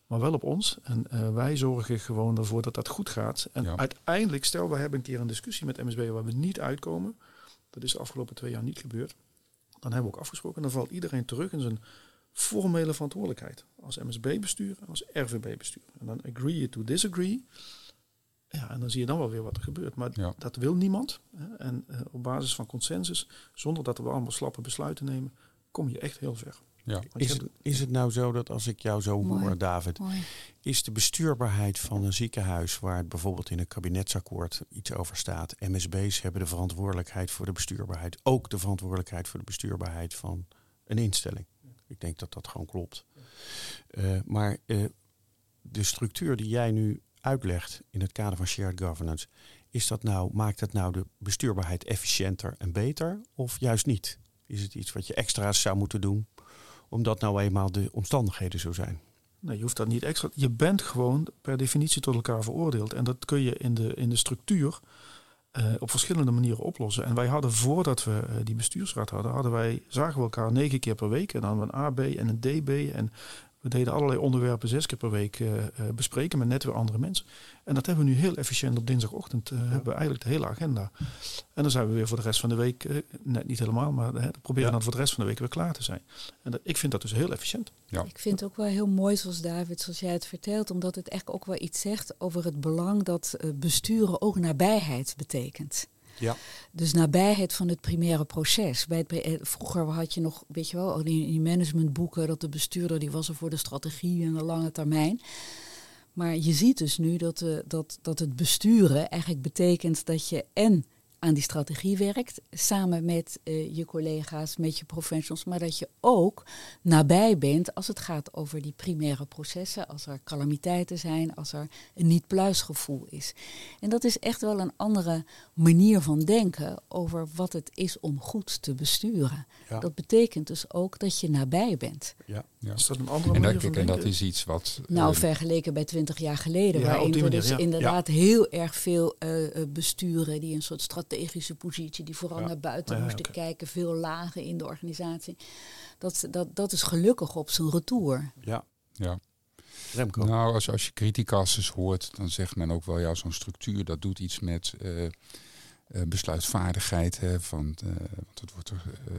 maar wel op ons. En uh, wij zorgen gewoon ervoor dat dat goed gaat. En ja. uiteindelijk, stel, we hebben een keer een discussie met MSB waar we niet uitkomen. Dat is de afgelopen twee jaar niet gebeurd. Dan hebben we ook afgesproken, dan valt iedereen terug in zijn formele verantwoordelijkheid. Als MSB-bestuur en als RVB-bestuur. En dan agree to disagree. Ja, en dan zie je dan wel weer wat er gebeurt. Maar ja. dat wil niemand. Hè. En uh, op basis van consensus, zonder dat we allemaal slappe besluiten nemen, kom je echt heel ver.
Ja.
Is
hebt-
het, is het nou zo dat als ik jou zo
Mooi.
hoor, David,
Mooi.
is de bestuurbaarheid van een ziekenhuis, waar het bijvoorbeeld in een kabinetsakkoord iets over staat, MSB's hebben de verantwoordelijkheid voor de bestuurbaarheid, ook de verantwoordelijkheid voor de bestuurbaarheid van een instelling. Ik denk dat dat gewoon klopt. Eh, maar eh, de structuur die jij nu uitlegt in het kader van shared governance, is dat nou, maakt dat nou de bestuurbaarheid efficiënter en beter of juist niet? Is het iets wat je extra's zou moeten doen, omdat nou eenmaal de omstandigheden zo zijn?
Nee, je hoeft dat niet extra. Je bent gewoon per definitie tot elkaar veroordeeld. En dat kun je in de, in de structuur eh, op verschillende manieren oplossen. En wij hadden voordat we eh, die bestuursraad hadden, hadden wij, zagen we elkaar negen keer per week. En dan hadden we een AB en een DB. En we deden allerlei onderwerpen zes keer per week eh, eh, bespreken met net weer andere mensen. En dat hebben we nu heel efficiënt op dinsdagochtend. eh, Hebben we eigenlijk de hele agenda. En dan zijn we weer voor de rest van de week, net niet helemaal, maar eh, proberen
Ja.
dan voor de rest van de week weer klaar te zijn. En dat, ik vind dat dus heel efficiënt.
Ik vind het ook wel heel mooi zoals David, zoals jij het vertelt, omdat het echt ook wel iets zegt over het belang dat besturen ook nabijheid betekent.
Ja.
Dus nabijheid van het primaire proces. Bij het, eh, vroeger had je nog, weet je wel, die die managementboeken dat de bestuurder die was er voor de strategie en de lange termijn. Maar je ziet dus nu dat, eh, dat, dat het besturen eigenlijk betekent dat je en aan die strategie werkt, samen met eh, je collega's, met je professionals, maar dat je ook nabij bent als het gaat over die primaire processen, als er calamiteiten zijn, als er een niet-pluisgevoel is. En dat is echt wel een andere manier van denken over wat het is om goed te besturen.
Ja.
Dat betekent dus ook dat je nabij bent.
Ja.
Is dat een andere
En,
manier
dat,
van
kijk, en dat
denken?
is iets wat...
Nou,
eh,
vergeleken bij twintig jaar geleden,
Ja,
waarin
die
we dus
ja.
inderdaad heel erg veel eh, eh, besturen die een soort strategische positie, die vooral
Ja.
naar buiten
Ja, ja,
moesten kijken, veel lagen in de organisatie. Dat, dat, dat is gelukkig op zijn retour.
Ja,
ja.
Remco.
Nou, als, als je criticasters hoort, dan zegt men ook wel, ja, zo'n structuur, dat doet iets met eh, eh, besluitvaardigheid. Hè, van, eh, want het wordt er, eh,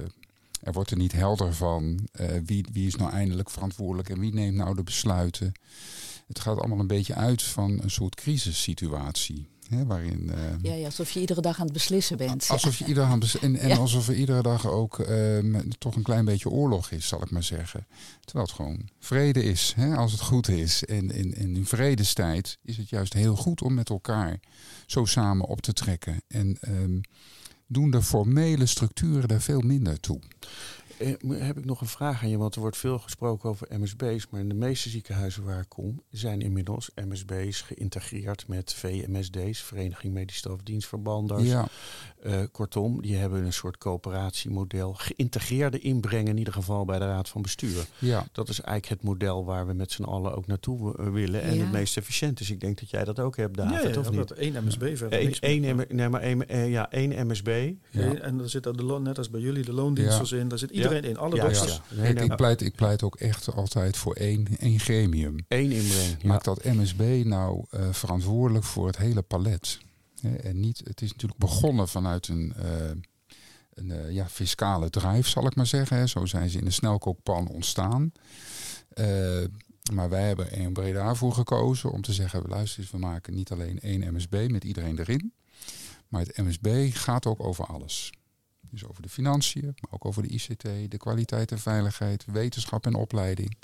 er wordt er niet helder van eh, wie, wie is nou eindelijk verantwoordelijk en wie neemt nou de besluiten. Het gaat allemaal een beetje uit van een soort crisissituatie. Hè, waarin, eh,
Ja, ja, alsof je iedere dag aan het beslissen bent.
Alsof je iedere dag en, en
Ja.
alsof er iedere dag ook eh, toch een klein beetje oorlog is, zal ik maar zeggen. Terwijl het gewoon vrede is, hè, als het goed is. En in vredestijd is het juist heel goed om met elkaar zo samen op te trekken. En ehm, doen de formele structuren daar veel minder toe.
Eh, heb ik nog een vraag aan je, want er wordt veel gesproken over MSB's, maar in de meeste ziekenhuizen waar ik kom zijn inmiddels MSB's geïntegreerd met VMSD's, Vereniging Medisch Stafdienstverbanders.
Ja,
Eh, kortom, die hebben een soort coöperatiemodel, geïntegreerde inbreng in ieder geval bij de Raad van Bestuur.
ja.
Dat is eigenlijk het model waar we met z'n allen ook naartoe eh, willen en
Ja.
het meest efficiënt is. Ik denk dat jij dat ook hebt, David,
ja, ja,
of
ja,
niet?
dat één MSB verder.
Eén, één. M- nee, maar één, eh, ja, één MSB.
ja.
En daar zit de loon, net als bij jullie de loondiensters in. Daar zit iedereen in, alle dokters.
ja. Nee,
Ik, pleit, ik pleit ook echt altijd voor één, één gremium.
één inbreng. Ja.
Maakt dat MSB nou eh, verantwoordelijk voor het hele palet? Hè, en niet, het is natuurlijk begonnen vanuit een, eh, een eh, ja, fiscale drive, zal ik maar zeggen. Zo zijn ze in de snelkookpan ontstaan. Eh, maar wij hebben in Breda voor gekozen om te zeggen, luister eens, we maken niet alleen één MSB met iedereen erin. Maar het MSB gaat ook over alles. Dus over de financiën, maar ook over de ICT, de kwaliteit en veiligheid, wetenschap en opleiding.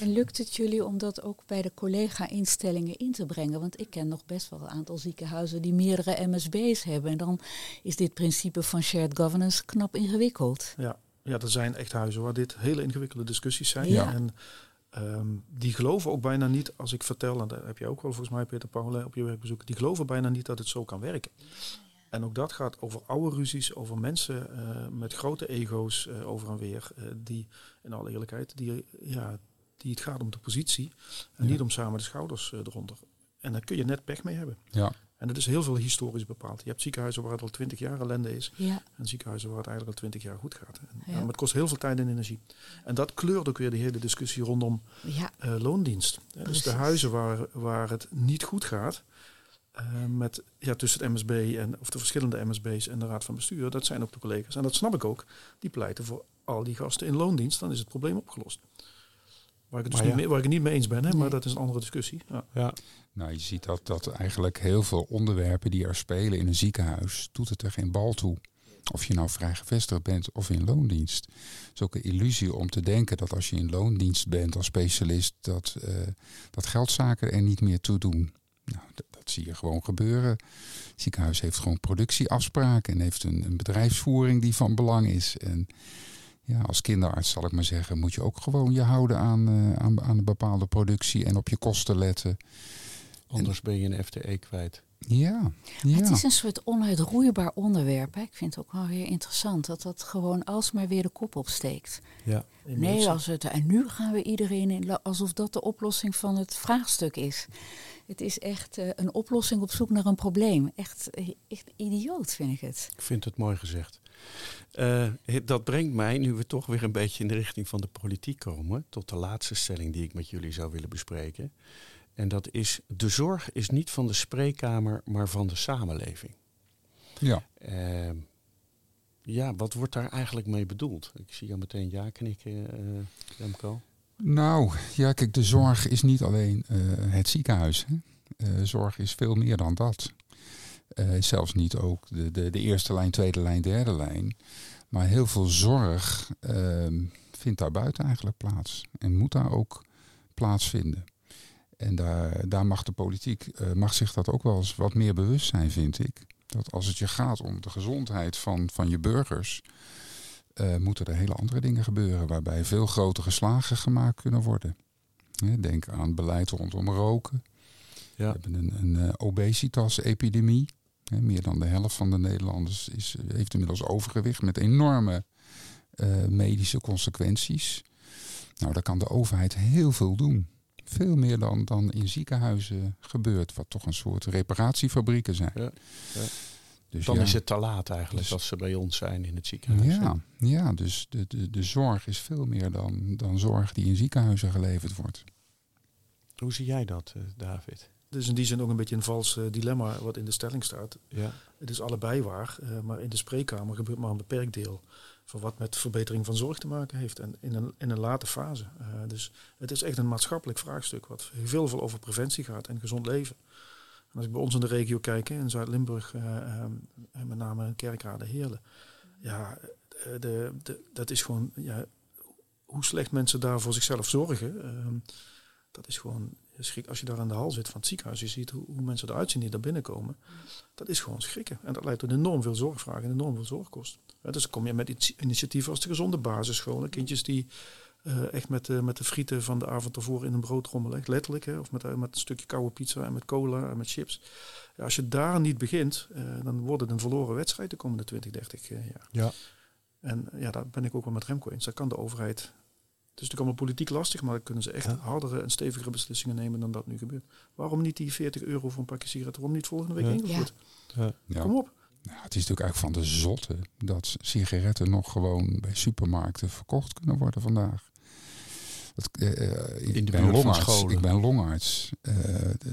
En lukt het jullie om dat ook bij de collega-instellingen in te brengen? Want ik ken nog best wel een aantal ziekenhuizen die meerdere MSB's hebben. En dan is dit principe van shared governance knap ingewikkeld.
Ja, ja, er zijn echt huizen waar dit hele ingewikkelde discussies zijn.
Ja.
En ehm, die geloven ook bijna niet, als ik vertel, en daar heb je ook wel volgens mij Peter Paul op je werkbezoek, die geloven bijna niet dat het zo kan werken. En ook dat gaat over oude ruzies, over mensen eh, met grote ego's eh, over en weer, eh, die in alle eerlijkheid, die, ja, die het gaat om de positie en
Ja.
niet om samen de schouders eronder. En daar kun je net pech mee hebben.
Ja,
En dat is heel veel historisch bepaald. Je hebt ziekenhuizen waar het al twintig jaar ellende is.
Ja,
En ziekenhuizen waar het eigenlijk al twintig jaar goed gaat. En,
Ja.
ja, maar het kost heel veel tijd en energie. En dat kleurt ook weer de hele discussie rondom
ja,
loondienst. Dus de huizen waar, waar het niet goed gaat, eh, met, ja, tussen het MSB en of de verschillende MSB's en de Raad van Bestuur, dat zijn ook de collega's. En dat snap ik ook. Die pleiten voor al die gasten in loondienst, dan is het probleem opgelost. Waar ik het, dus niet, mee, waar ik het niet mee eens ben, hè,
Nee.
maar dat is een andere discussie. Ja.
Ja.
Nou, je ziet dat, dat eigenlijk heel veel onderwerpen die er spelen in een ziekenhuis, doet het er geen bal toe Of je nou vrij gevestigd bent of in loondienst. Het is ook een illusie om te denken dat als je in loondienst bent als specialist, dat, uh, dat geldzaken er niet meer toe doen. Nou, dat, zie je gewoon gebeuren. Het ziekenhuis heeft gewoon productieafspraken en heeft een, een bedrijfsvoering die van belang is. En ja, als kinderarts zal ik maar zeggen, moet je ook gewoon je houden aan, uh, aan, aan een bepaalde productie en op je kosten letten.
Anders ben je een FTE kwijt.
Ja, ja.
Het is een soort onuitroeibaar onderwerp. Hè. Ik vind het ook wel weer interessant dat dat gewoon alsmaar weer de kop opsteekt.
Ja.
Nee, als het, en nu gaan we iedereen in, alsof dat de oplossing van het vraagstuk is. Het is echt uh, een oplossing op zoek naar een probleem. Echt, echt idioot vind ik het.
Ik vind het mooi gezegd. Uh, dat brengt mij, nu we toch weer een beetje in de richting van de politiek komen, tot de laatste stelling die ik met jullie zou willen bespreken. En dat is, de zorg is niet van de spreekkamer, maar van de samenleving.
Ja.
Uh, ja, wat wordt daar eigenlijk mee bedoeld? Ik zie jou meteen ja knikken, uh, Remco.
Nou, ja, kijk, de zorg is niet alleen uh, het ziekenhuis. Hè? Uh, zorg is veel meer dan dat. zelfs niet ook de, de, de, eerste lijn, tweede lijn, derde lijn. Maar heel veel zorg ehm, vindt daar buiten eigenlijk plaats. En moet daar ook plaatsvinden. En daar, daar mag de politiek uh, mag zich dat ook wel eens wat meer bewust zijn, vind ik. Dat als het je gaat om de gezondheid van, van je burgers, uh, moeten er hele andere dingen gebeuren waarbij veel grotere slagen gemaakt kunnen worden. Denk aan beleid rondom roken. Ja. We hebben een, een uh, obesitas-epidemie. Meer dan de helft van de Nederlanders is, heeft inmiddels overgewicht met enorme medische consequenties. Nou, daar kan de overheid heel veel doen veel meer dan, dan in ziekenhuizen gebeurt, wat toch een soort reparatiefabrieken zijn. Ja,
ja. Dus dan ja, is het te laat eigenlijk dus, als ze bij ons zijn in het ziekenhuis.
Ja, ja dus de, de, de zorg is veel meer dan, dan zorg die in ziekenhuizen geleverd wordt.
Hoe zie jij dat, uh, David?
Het is in die zin ook een beetje een vals uh, dilemma wat in de stelling staat.
Ja.
Het is allebei waar, uh, maar in de spreekkamer gebeurt maar een beperkt deel van wat met verbetering van zorg te maken heeft en in een, in een late fase. Uh, dus het is echt een maatschappelijk vraagstuk wat veel, veel over preventie gaat en gezond leven. En als ik bij ons in de regio kijk, in Zuid-Limburg, uh, um, met name Kerkrade, Heerlen, ja, de, de, dat is gewoon, ja, hoe slecht mensen daar voor zichzelf zorgen, uh, dat is gewoon schrik. Als je daar aan de hal zit van het ziekenhuis, je ziet hoe, hoe mensen eruit zien die daar binnenkomen, dat is gewoon schrikken. En dat leidt tot enorm veel zorgvragen en enorm veel zorgkosten. Ja, dus dan kom je met initiatieven als de gezonde basisscholen. Kindjes die uh, echt met, uh, met de frieten van de avond ervoor in een brood rommelen. Letterlijk. Hè, of met, uh, met een stukje koude pizza en met cola en met chips. Ja, als je daar niet begint, dan wordt het een verloren wedstrijd de komende 20, 30 jaar.
Ja.
En ja, daar ben ik ook wel met Remco eens. Daar kan de overheid... Het is natuurlijk allemaal politiek lastig, maar dan kunnen ze echt ja. hardere en stevigere beslissingen nemen dan dat nu gebeurt. Waarom niet die 40 euro voor een pakje sigaretten? Waarom niet volgende week ja. ingevoerd?
Ja.
Kom op.
Nou, het is natuurlijk eigenlijk van de zotte dat sigaretten nog gewoon bij supermarkten verkocht kunnen worden vandaag. Dat, uh, ik, ben longarts, ik ben longarts. Uh,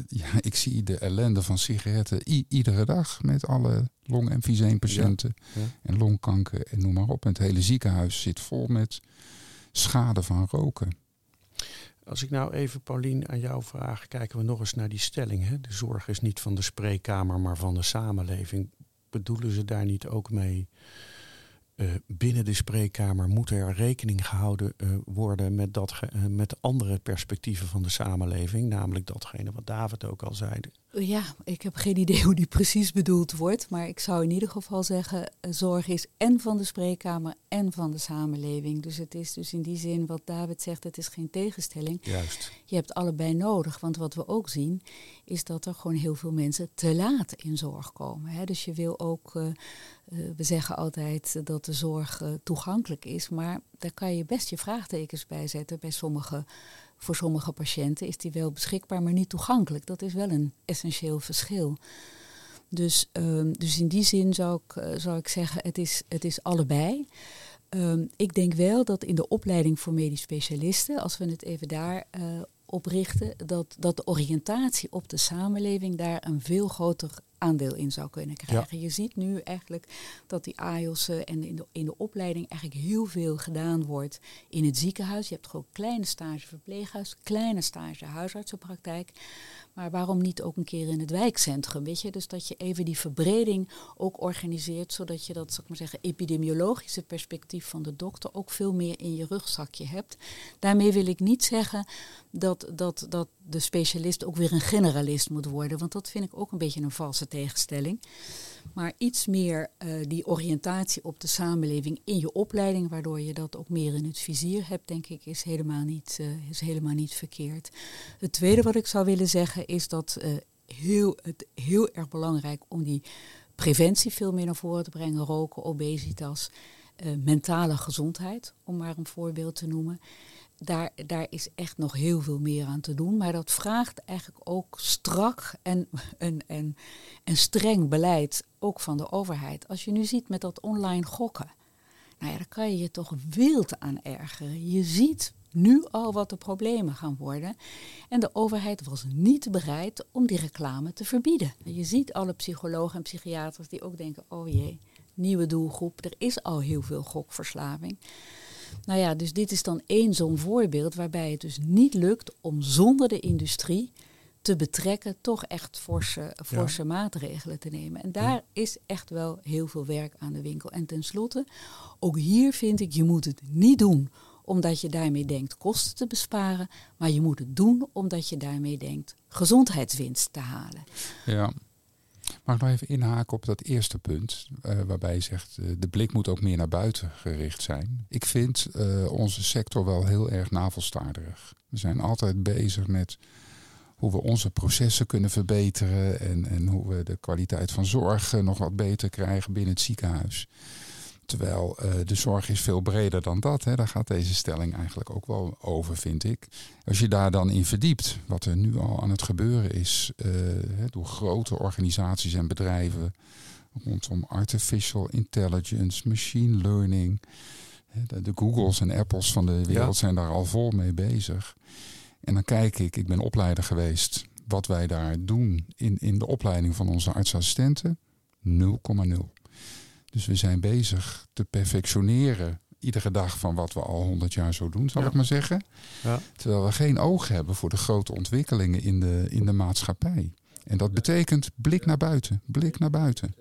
ja, ik zie de ellende van sigaretten iedere dag met alle longemfyseempatiënten ja, ja. en longkanker en noem maar op. En het hele ziekenhuis zit vol met schade van roken.
Als ik nou even, Paulien, aan jou vraag, kijken we nog eens naar die stelling. Hè? De zorg is niet van de spreekkamer, maar van de samenleving bedoelen ze daar niet ook mee? Uh, binnen de spreekkamer moet er rekening gehouden uh, worden met, dat uh, met andere perspectieven van de samenleving, namelijk datgene wat David ook al zei.
Ja, ik heb geen idee hoe die precies bedoeld wordt, maar ik zou in ieder geval zeggen, zorg is en van de spreekkamer en van de samenleving. Dus het is dus in die zin wat David zegt, het is geen tegenstelling.
Juist.
Je hebt allebei nodig, want wat we ook zien is dat er gewoon heel veel mensen te laat in zorg komen. Hè? Dus je wil ook, uh, uh, we zeggen altijd dat de zorg uh, toegankelijk is, maar daar kan je best je vraagtekens bij zetten bij sommige voor sommige patiënten is die wel beschikbaar, maar niet toegankelijk. Dat is wel een essentieel verschil. Dus, um, dus in die zin zou ik, uh, zou ik zeggen, het is, het is allebei. Um, ik denk wel dat in de opleiding voor medisch specialisten, als we het even daar uh, op richten, dat, dat de oriëntatie op de samenleving daar een veel groter aandeel in zou kunnen krijgen. Je ziet nu eigenlijk dat die AIOS'en en in de, in de opleiding eigenlijk heel veel gedaan wordt in het ziekenhuis. Je hebt gewoon kleine stage verpleeghuis, kleine stage huisartsenpraktijk. Maar waarom niet ook een keer in het wijkcentrum, weet je? Dus dat je even die verbreding ook organiseert, zodat je dat, zal ik maar zeggen, epidemiologische perspectief van de dokter ook veel meer in je rugzakje hebt. Daarmee wil ik niet zeggen dat, dat, dat de specialist ook weer een generalist moet worden, want dat vind ik ook een beetje een valse tegenstelling. Maar iets meer uh, die oriëntatie op de samenleving in je opleiding, waardoor je dat ook meer in het vizier hebt, denk ik, is helemaal niet, uh, is helemaal niet verkeerd. Het tweede wat ik zou willen zeggen is dat uh, heel, het heel erg belangrijk om die preventie veel meer naar voren te brengen, roken, obesitas, mentale gezondheid, om maar een voorbeeld te noemen daar, daar is echt nog heel veel meer aan te doen. Maar dat vraagt eigenlijk ook strak en, en, en, en streng beleid, ook van de overheid. Als je nu ziet met dat online gokken, nou ja, dan kan je je toch wild aan ergeren. Je ziet nu al wat de problemen gaan worden. En de overheid was niet bereid om die reclame te verbieden. Je ziet alle psychologen en psychiaters die ook denken, oh jee, nieuwe doelgroep, er is al heel veel gokverslaving. Nou ja, dus dit is dan één zo'n voorbeeld waarbij het dus niet lukt om zonder de industrie te betrekken, toch echt forse, forse maatregelen te nemen. En daar is echt wel heel veel werk aan de winkel. En tenslotte, ook hier vind ik, je moet het niet doen omdat je daarmee denkt kosten te besparen, maar je moet het doen omdat je daarmee denkt gezondheidswinst te halen.
Ja. Mag ik nog even inhaken op dat eerste punt, uh, waarbij je zegt uh, de blik moet ook meer naar buiten gericht zijn. Ik vind uh, onze sector wel heel erg navelstaarderig. We zijn altijd bezig met hoe we onze processen kunnen verbeteren en, en hoe we de kwaliteit van zorg nog wat beter krijgen binnen het ziekenhuis. Terwijl uh, de zorg is veel breder dan dat. Hè. Daar gaat deze stelling eigenlijk ook wel over, vind ik. Als je daar dan in verdiept, wat er nu al aan het gebeuren is uh, door grote organisaties en bedrijven rondom artificial intelligence, machine learning. De, Googles en Apples van de wereld ja. zijn daar al vol mee bezig. En dan kijk ik, ik ben opleider geweest, wat wij daar doen in, in de opleiding van onze artsassistenten. 0,0. Dus we zijn bezig te perfectioneren iedere dag van wat we al honderd jaar zo doen, zal ja. ik maar zeggen. Ja. Terwijl we geen oog hebben voor de grote ontwikkelingen in de, in de maatschappij. En dat betekent blik naar buiten, blik naar buiten.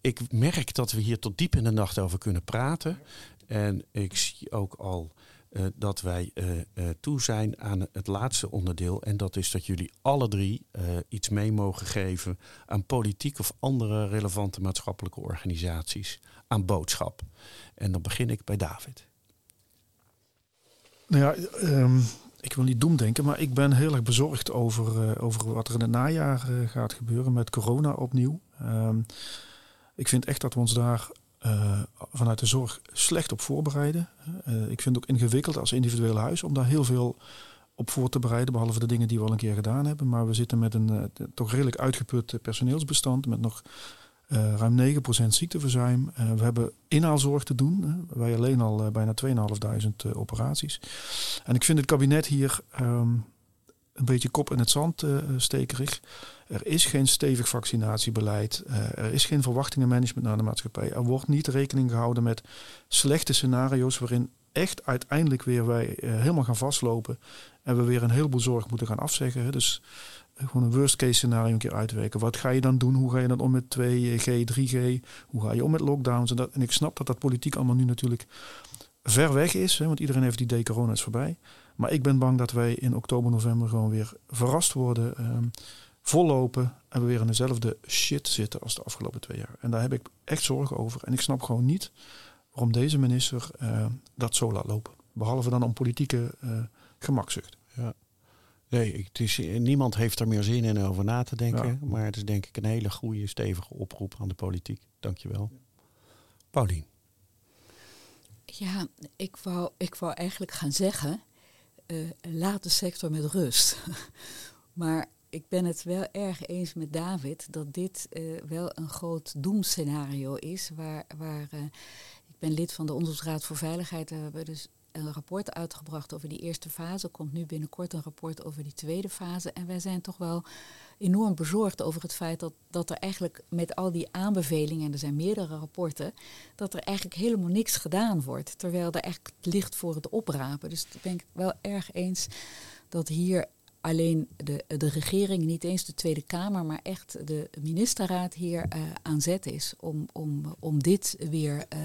Ik merk dat we hier tot diep in de nacht over kunnen praten. En ik zie ook al uh, dat wij uh, uh, toe zijn aan het laatste onderdeel. En dat is dat jullie alle drie iets mee mogen geven aan politiek of andere relevante maatschappelijke organisaties. Aan boodschap. En dan begin ik bij David.
Nou ja, um, ik wil niet doemdenken, maar ik ben heel erg bezorgd over, over wat er in het najaar gaat gebeuren met corona opnieuw. Um, ik vind echt dat we ons daar uh, vanuit de zorg slecht op voorbereiden. Uh, ik vind het ook ingewikkeld als individueel huis om daar heel veel op voor te bereiden, behalve de dingen die we al een keer gedaan hebben. Maar we zitten met een uh, toch redelijk uitgeput personeelsbestand met nog ruim 9% ziekteverzuim. we hebben inhaalzorg te doen. wij alleen al bijna 2.500 operaties. En ik vind het kabinet hier um, een beetje kop in het zand stekerig. Er is geen stevig vaccinatiebeleid. Uh, er is geen verwachtingenmanagement naar de maatschappij. Er wordt niet rekening gehouden met slechte scenario's waarin echt uiteindelijk weer wij uh, helemaal gaan vastlopen en we weer een heleboel zorg moeten gaan afzeggen. Dus uh, gewoon een worst case scenario een keer uitwerken. Wat ga je dan doen? Hoe ga je dan om met 2G, 3G? Hoe ga je om met lockdowns? En, dat, en ik snap dat dat politiek allemaal nu natuurlijk ver weg is, hè, want iedereen heeft die idee corona is voorbij. Maar ik ben bang dat wij in oktober, november gewoon weer verrast worden. Um, vollopen en we weer in dezelfde shit zitten als de afgelopen twee jaar. En daar heb ik echt zorgen over. En ik snap gewoon niet waarom deze minister uh, dat zo laat lopen. Behalve dan om politieke uh, gemakzucht. Ja.
Nee, het is, niemand heeft er meer zin in over na te denken. Ja. Maar het is denk ik een hele goede, stevige oproep aan de politiek. Dankjewel. Paulien.
Ja, ik wou, ik wou eigenlijk gaan zeggen, uh, laat de sector met rust. maar ik ben het wel erg eens met David dat dit uh, wel een groot doemscenario is. Waar, waar uh, ik ben lid van de Onderzoeksraad voor Veiligheid. Daar hebben we dus een rapport uitgebracht over die eerste fase. Komt nu binnenkort een rapport over die tweede fase. En wij zijn toch wel enorm bezorgd over het feit dat, dat er eigenlijk met al die aanbevelingen, en er zijn meerdere rapporten, dat er eigenlijk helemaal niks gedaan wordt. Terwijl er echt ligt voor het oprapen. Dus ik ben ik wel erg eens dat hier alleen de, de regering, niet eens de Tweede Kamer, maar echt de ministerraad hier uh, aan zet is om, om, om dit weer, uh,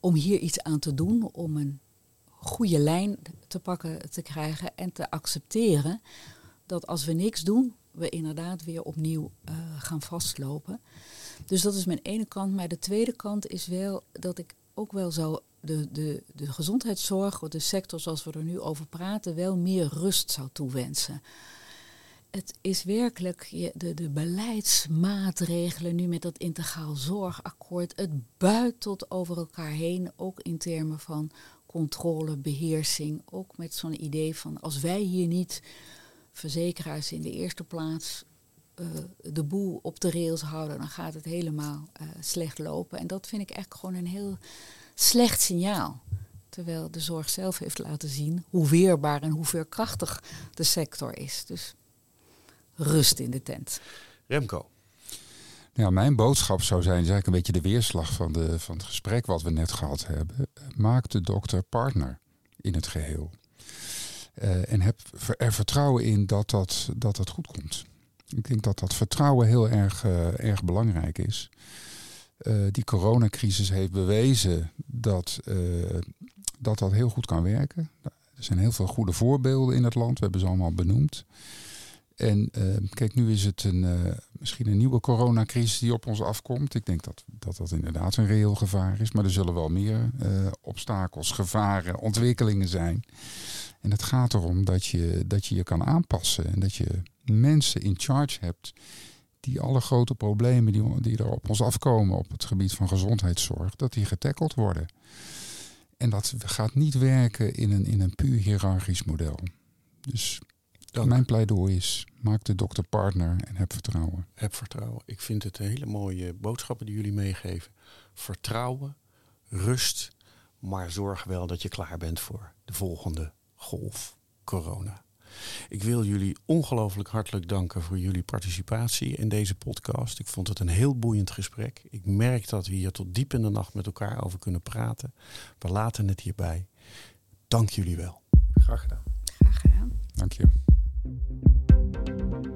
om hier iets aan te doen, om een goede lijn te pakken te krijgen en te accepteren dat als we niks doen, we inderdaad weer opnieuw uh, gaan vastlopen. Dus dat is mijn ene kant. Maar de tweede kant is wel dat ik ook wel zou de, de, de gezondheidszorg, de sector zoals we er nu over praten, wel meer rust zou toewensen. Het is werkelijk de, de beleidsmaatregelen nu met dat integraal zorgakkoord. Het buitelt over elkaar heen, ook in termen van controle, beheersing. Ook met zo'n idee van als wij hier niet verzekeraars in de eerste plaats uh, de boel op de rails houden, dan gaat het helemaal uh, slecht lopen. En dat vind ik echt gewoon een heel slecht signaal. Terwijl de zorg zelf heeft laten zien hoe weerbaar en hoe veerkrachtig de sector is. Dus rust in de tent.
Remco.
Ja, mijn boodschap zou zijn, is eigenlijk een beetje de weerslag van, de, van het gesprek wat we net gehad hebben. Maak de dokter partner in het geheel. Uh, en heb er vertrouwen in dat dat, dat dat goed komt. Ik denk dat dat vertrouwen heel erg, uh, erg belangrijk is. Uh, die coronacrisis heeft bewezen dat, dat dat heel goed kan werken. Er zijn heel veel goede voorbeelden in het land, we hebben ze allemaal benoemd. En kijk, nu is het een, misschien een nieuwe coronacrisis die op ons afkomt. Ik denk dat, dat dat inderdaad een reëel gevaar is. Maar er zullen wel meer obstakels, gevaren, ontwikkelingen zijn. En het gaat erom dat je, dat je je kan aanpassen en dat je mensen in charge hebt die alle grote problemen die, die er op ons afkomen op het gebied van gezondheidszorg, dat die getackeld worden. En dat gaat niet werken in een, in een puur hiërarchisch model. Dus Dank. mijn pleidooi is, maak de dokter partner en heb vertrouwen.
Heb vertrouwen. Ik vind het hele mooie boodschappen die jullie meegeven. Vertrouwen, rust, maar zorg wel dat je klaar bent voor de volgende golf corona. Ik wil jullie ongelooflijk hartelijk danken voor jullie participatie in deze podcast. Ik vond het een heel boeiend gesprek. Ik merk dat we hier tot diep in de nacht met elkaar over kunnen praten. We laten het hierbij. Dank jullie wel.
Graag gedaan.
Graag gedaan.
Dank je. Thank you.